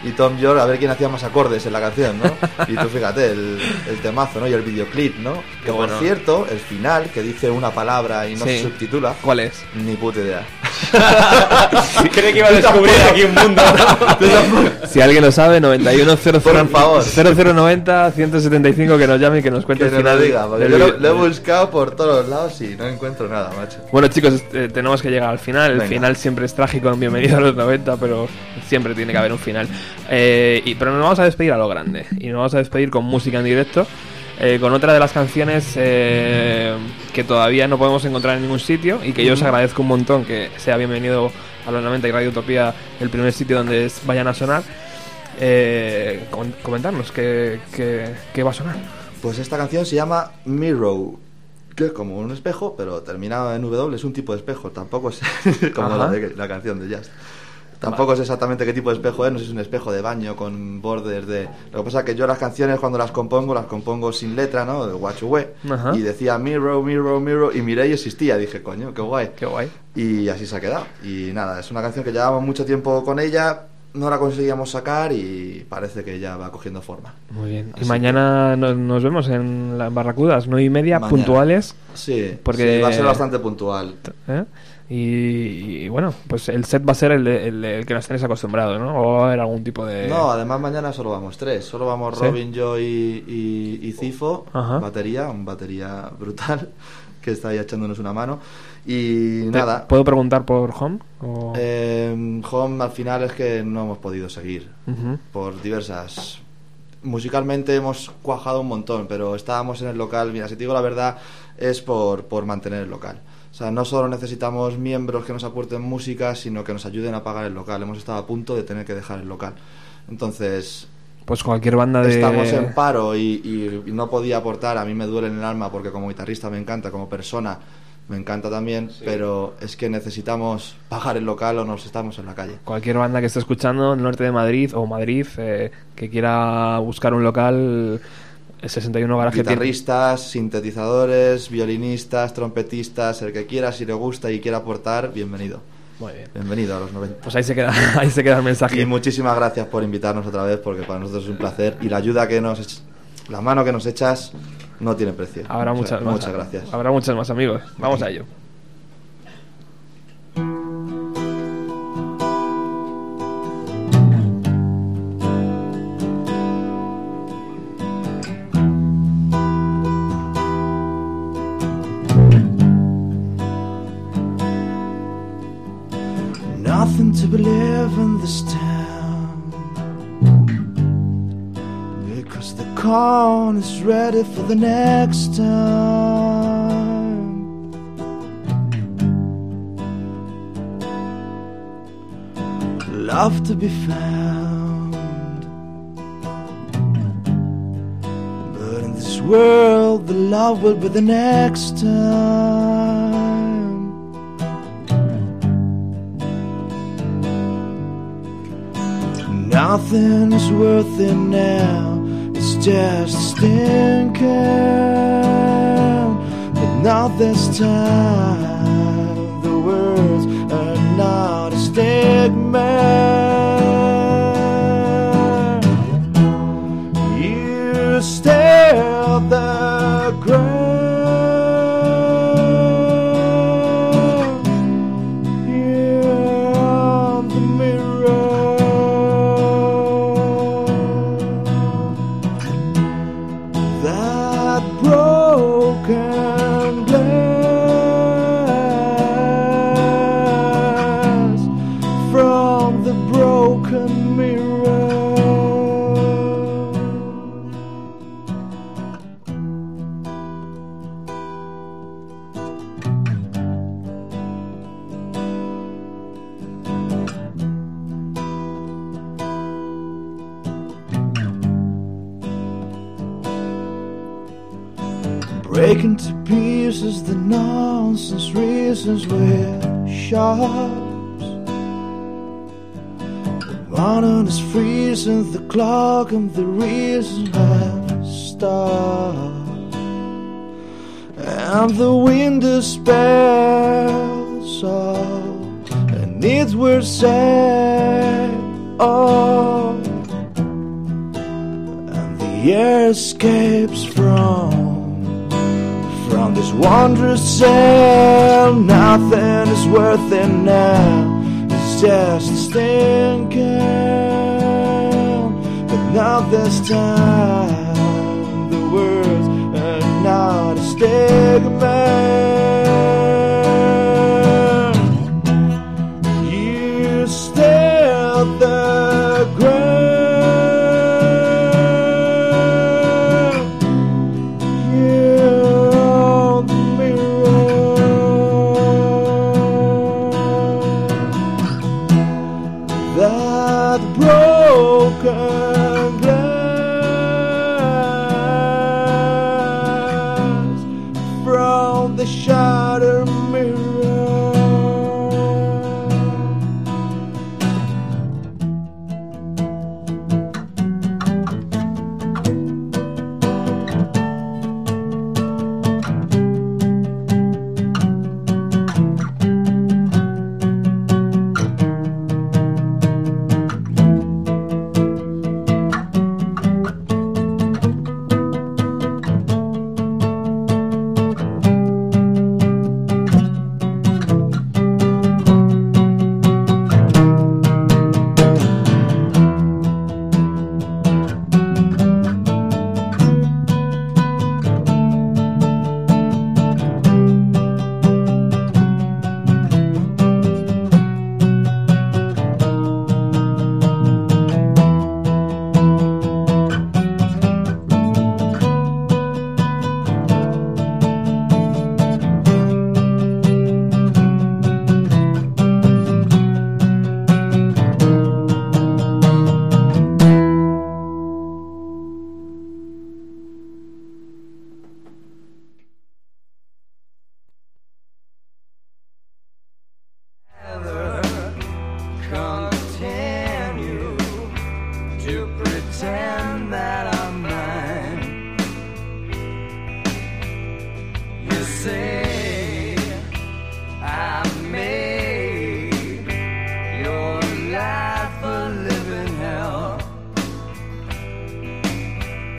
y Tom York a ver quién hacía más acordes en la canción, ¿no? Y tú fíjate, el, el temazo, ¿no? Y el videoclip, ¿no? Que por cierto, el final, que dice una palabra y no Sí. se subtitula. ¿Cuál es? Ni puta idea. [laughs] Cree que iba a descubrir aquí un mundo. Si alguien lo sabe, 91 00 Por favor. 0090 175 que nos llame y que nos cuente Que el lo final diga, porque yo lo, he buscado por todos los lados y no encuentro nada, macho. Bueno chicos, eh, tenemos que llegar al final. El Venga. final siempre es trágico en Bienvenido a los 90, pero siempre tiene que haber un final. Eh, y, pero nos vamos a despedir a lo grande. Y nos vamos a despedir con música en directo. eh, con otra de las canciones eh, que todavía no podemos encontrar en ningún sitio y que yo os agradezco un montón que sea bienvenido a los 90 y Radio Utopía el primer sitio donde es- vayan a sonar. Eh, com- comentarnos qué, qué- qué va a sonar. Pues esta canción se llama Mirror, que es como un espejo, pero terminado en W, es un tipo de espejo, tampoco es [laughs] como la, de- la canción de Just. Tampoco sé exactamente qué tipo de espejo es, no sé si es un espejo de baño con bordes de... Lo que pasa es que yo las canciones cuando las compongo, las compongo sin letra, ¿no? De Watch Away. Ajá. Y decía Mirror, Mirror, Mirror, y miré y existía. Dije, coño, qué guay. Qué guay. Y así se ha quedado. Y nada, es una canción que llevábamos mucho tiempo con ella, no la conseguíamos sacar y parece que ya va cogiendo forma. Muy bien. Y mañana nos, nos vemos en las Barracudas, 9 y media, Mañana. puntuales. Sí, Porque sí, va a ser bastante puntual. ¿Eh? Y, y bueno, pues el set va a ser el, el, el que nos tenéis acostumbrados, ¿no? O va a haber algún tipo de... No, además mañana solo vamos tres. Solo vamos ¿Sí? Robin, yo y, y, y Cifo. Ajá. Batería, un batería brutal [laughs] que está ahí echándonos una mano. Y nada. ¿Puedo preguntar por Home? O- Eh, Home al final es que no hemos podido seguir Ujú. por diversas. Musicalmente hemos cuajado un montón, pero estábamos en el local. Mira, si te digo la verdad, es por, por mantener el local. O sea, no solo necesitamos miembros que nos aporten música, sino que nos ayuden a pagar el local. Hemos estado a punto de tener que dejar el local. Entonces, Pues cualquier banda de... estamos en paro y, y- y no podía aportar. A mí me duele en el alma porque como guitarrista me encanta, como persona me encanta también, pero es que necesitamos pagar el local o nos estamos en la calle. Cualquier banda que esté escuchando en el norte de Madrid o Madrid eh, que quiera buscar un local, 61 Garaje tiene- Guitarristas, sintetizadores, violinistas, trompetistas, el que quiera, si le gusta y quiera aportar, bienvenido. Muy bien. Bienvenido a los 90. Pues ahí se queda, [laughs] ahí se queda el mensaje. Y muchísimas gracias por invitarnos otra vez, porque para nosotros es un placer. Y la ayuda que nos... ech- La mano que nos echas no tiene precio. Habrá O sea, muchas más. Muchas gracias. Habrá muchos más amigos. Vamos a ello. This town because the corn is ready for the next time. Love to be found, but in this world, the love will be the next time. Nothing is worth it now. It's just stinking. But not this time, the words are not a stigma. You stare at the Breaking to pieces the nonsense reasons we're sharps. The morning is freezing, the clock and the reason have stopped. And the wind dispels all, and it will say, oh, and the air escapes from this wondrous cell, nothing is worth it now. It's just a stinking. But now this time, the words are not a stigma.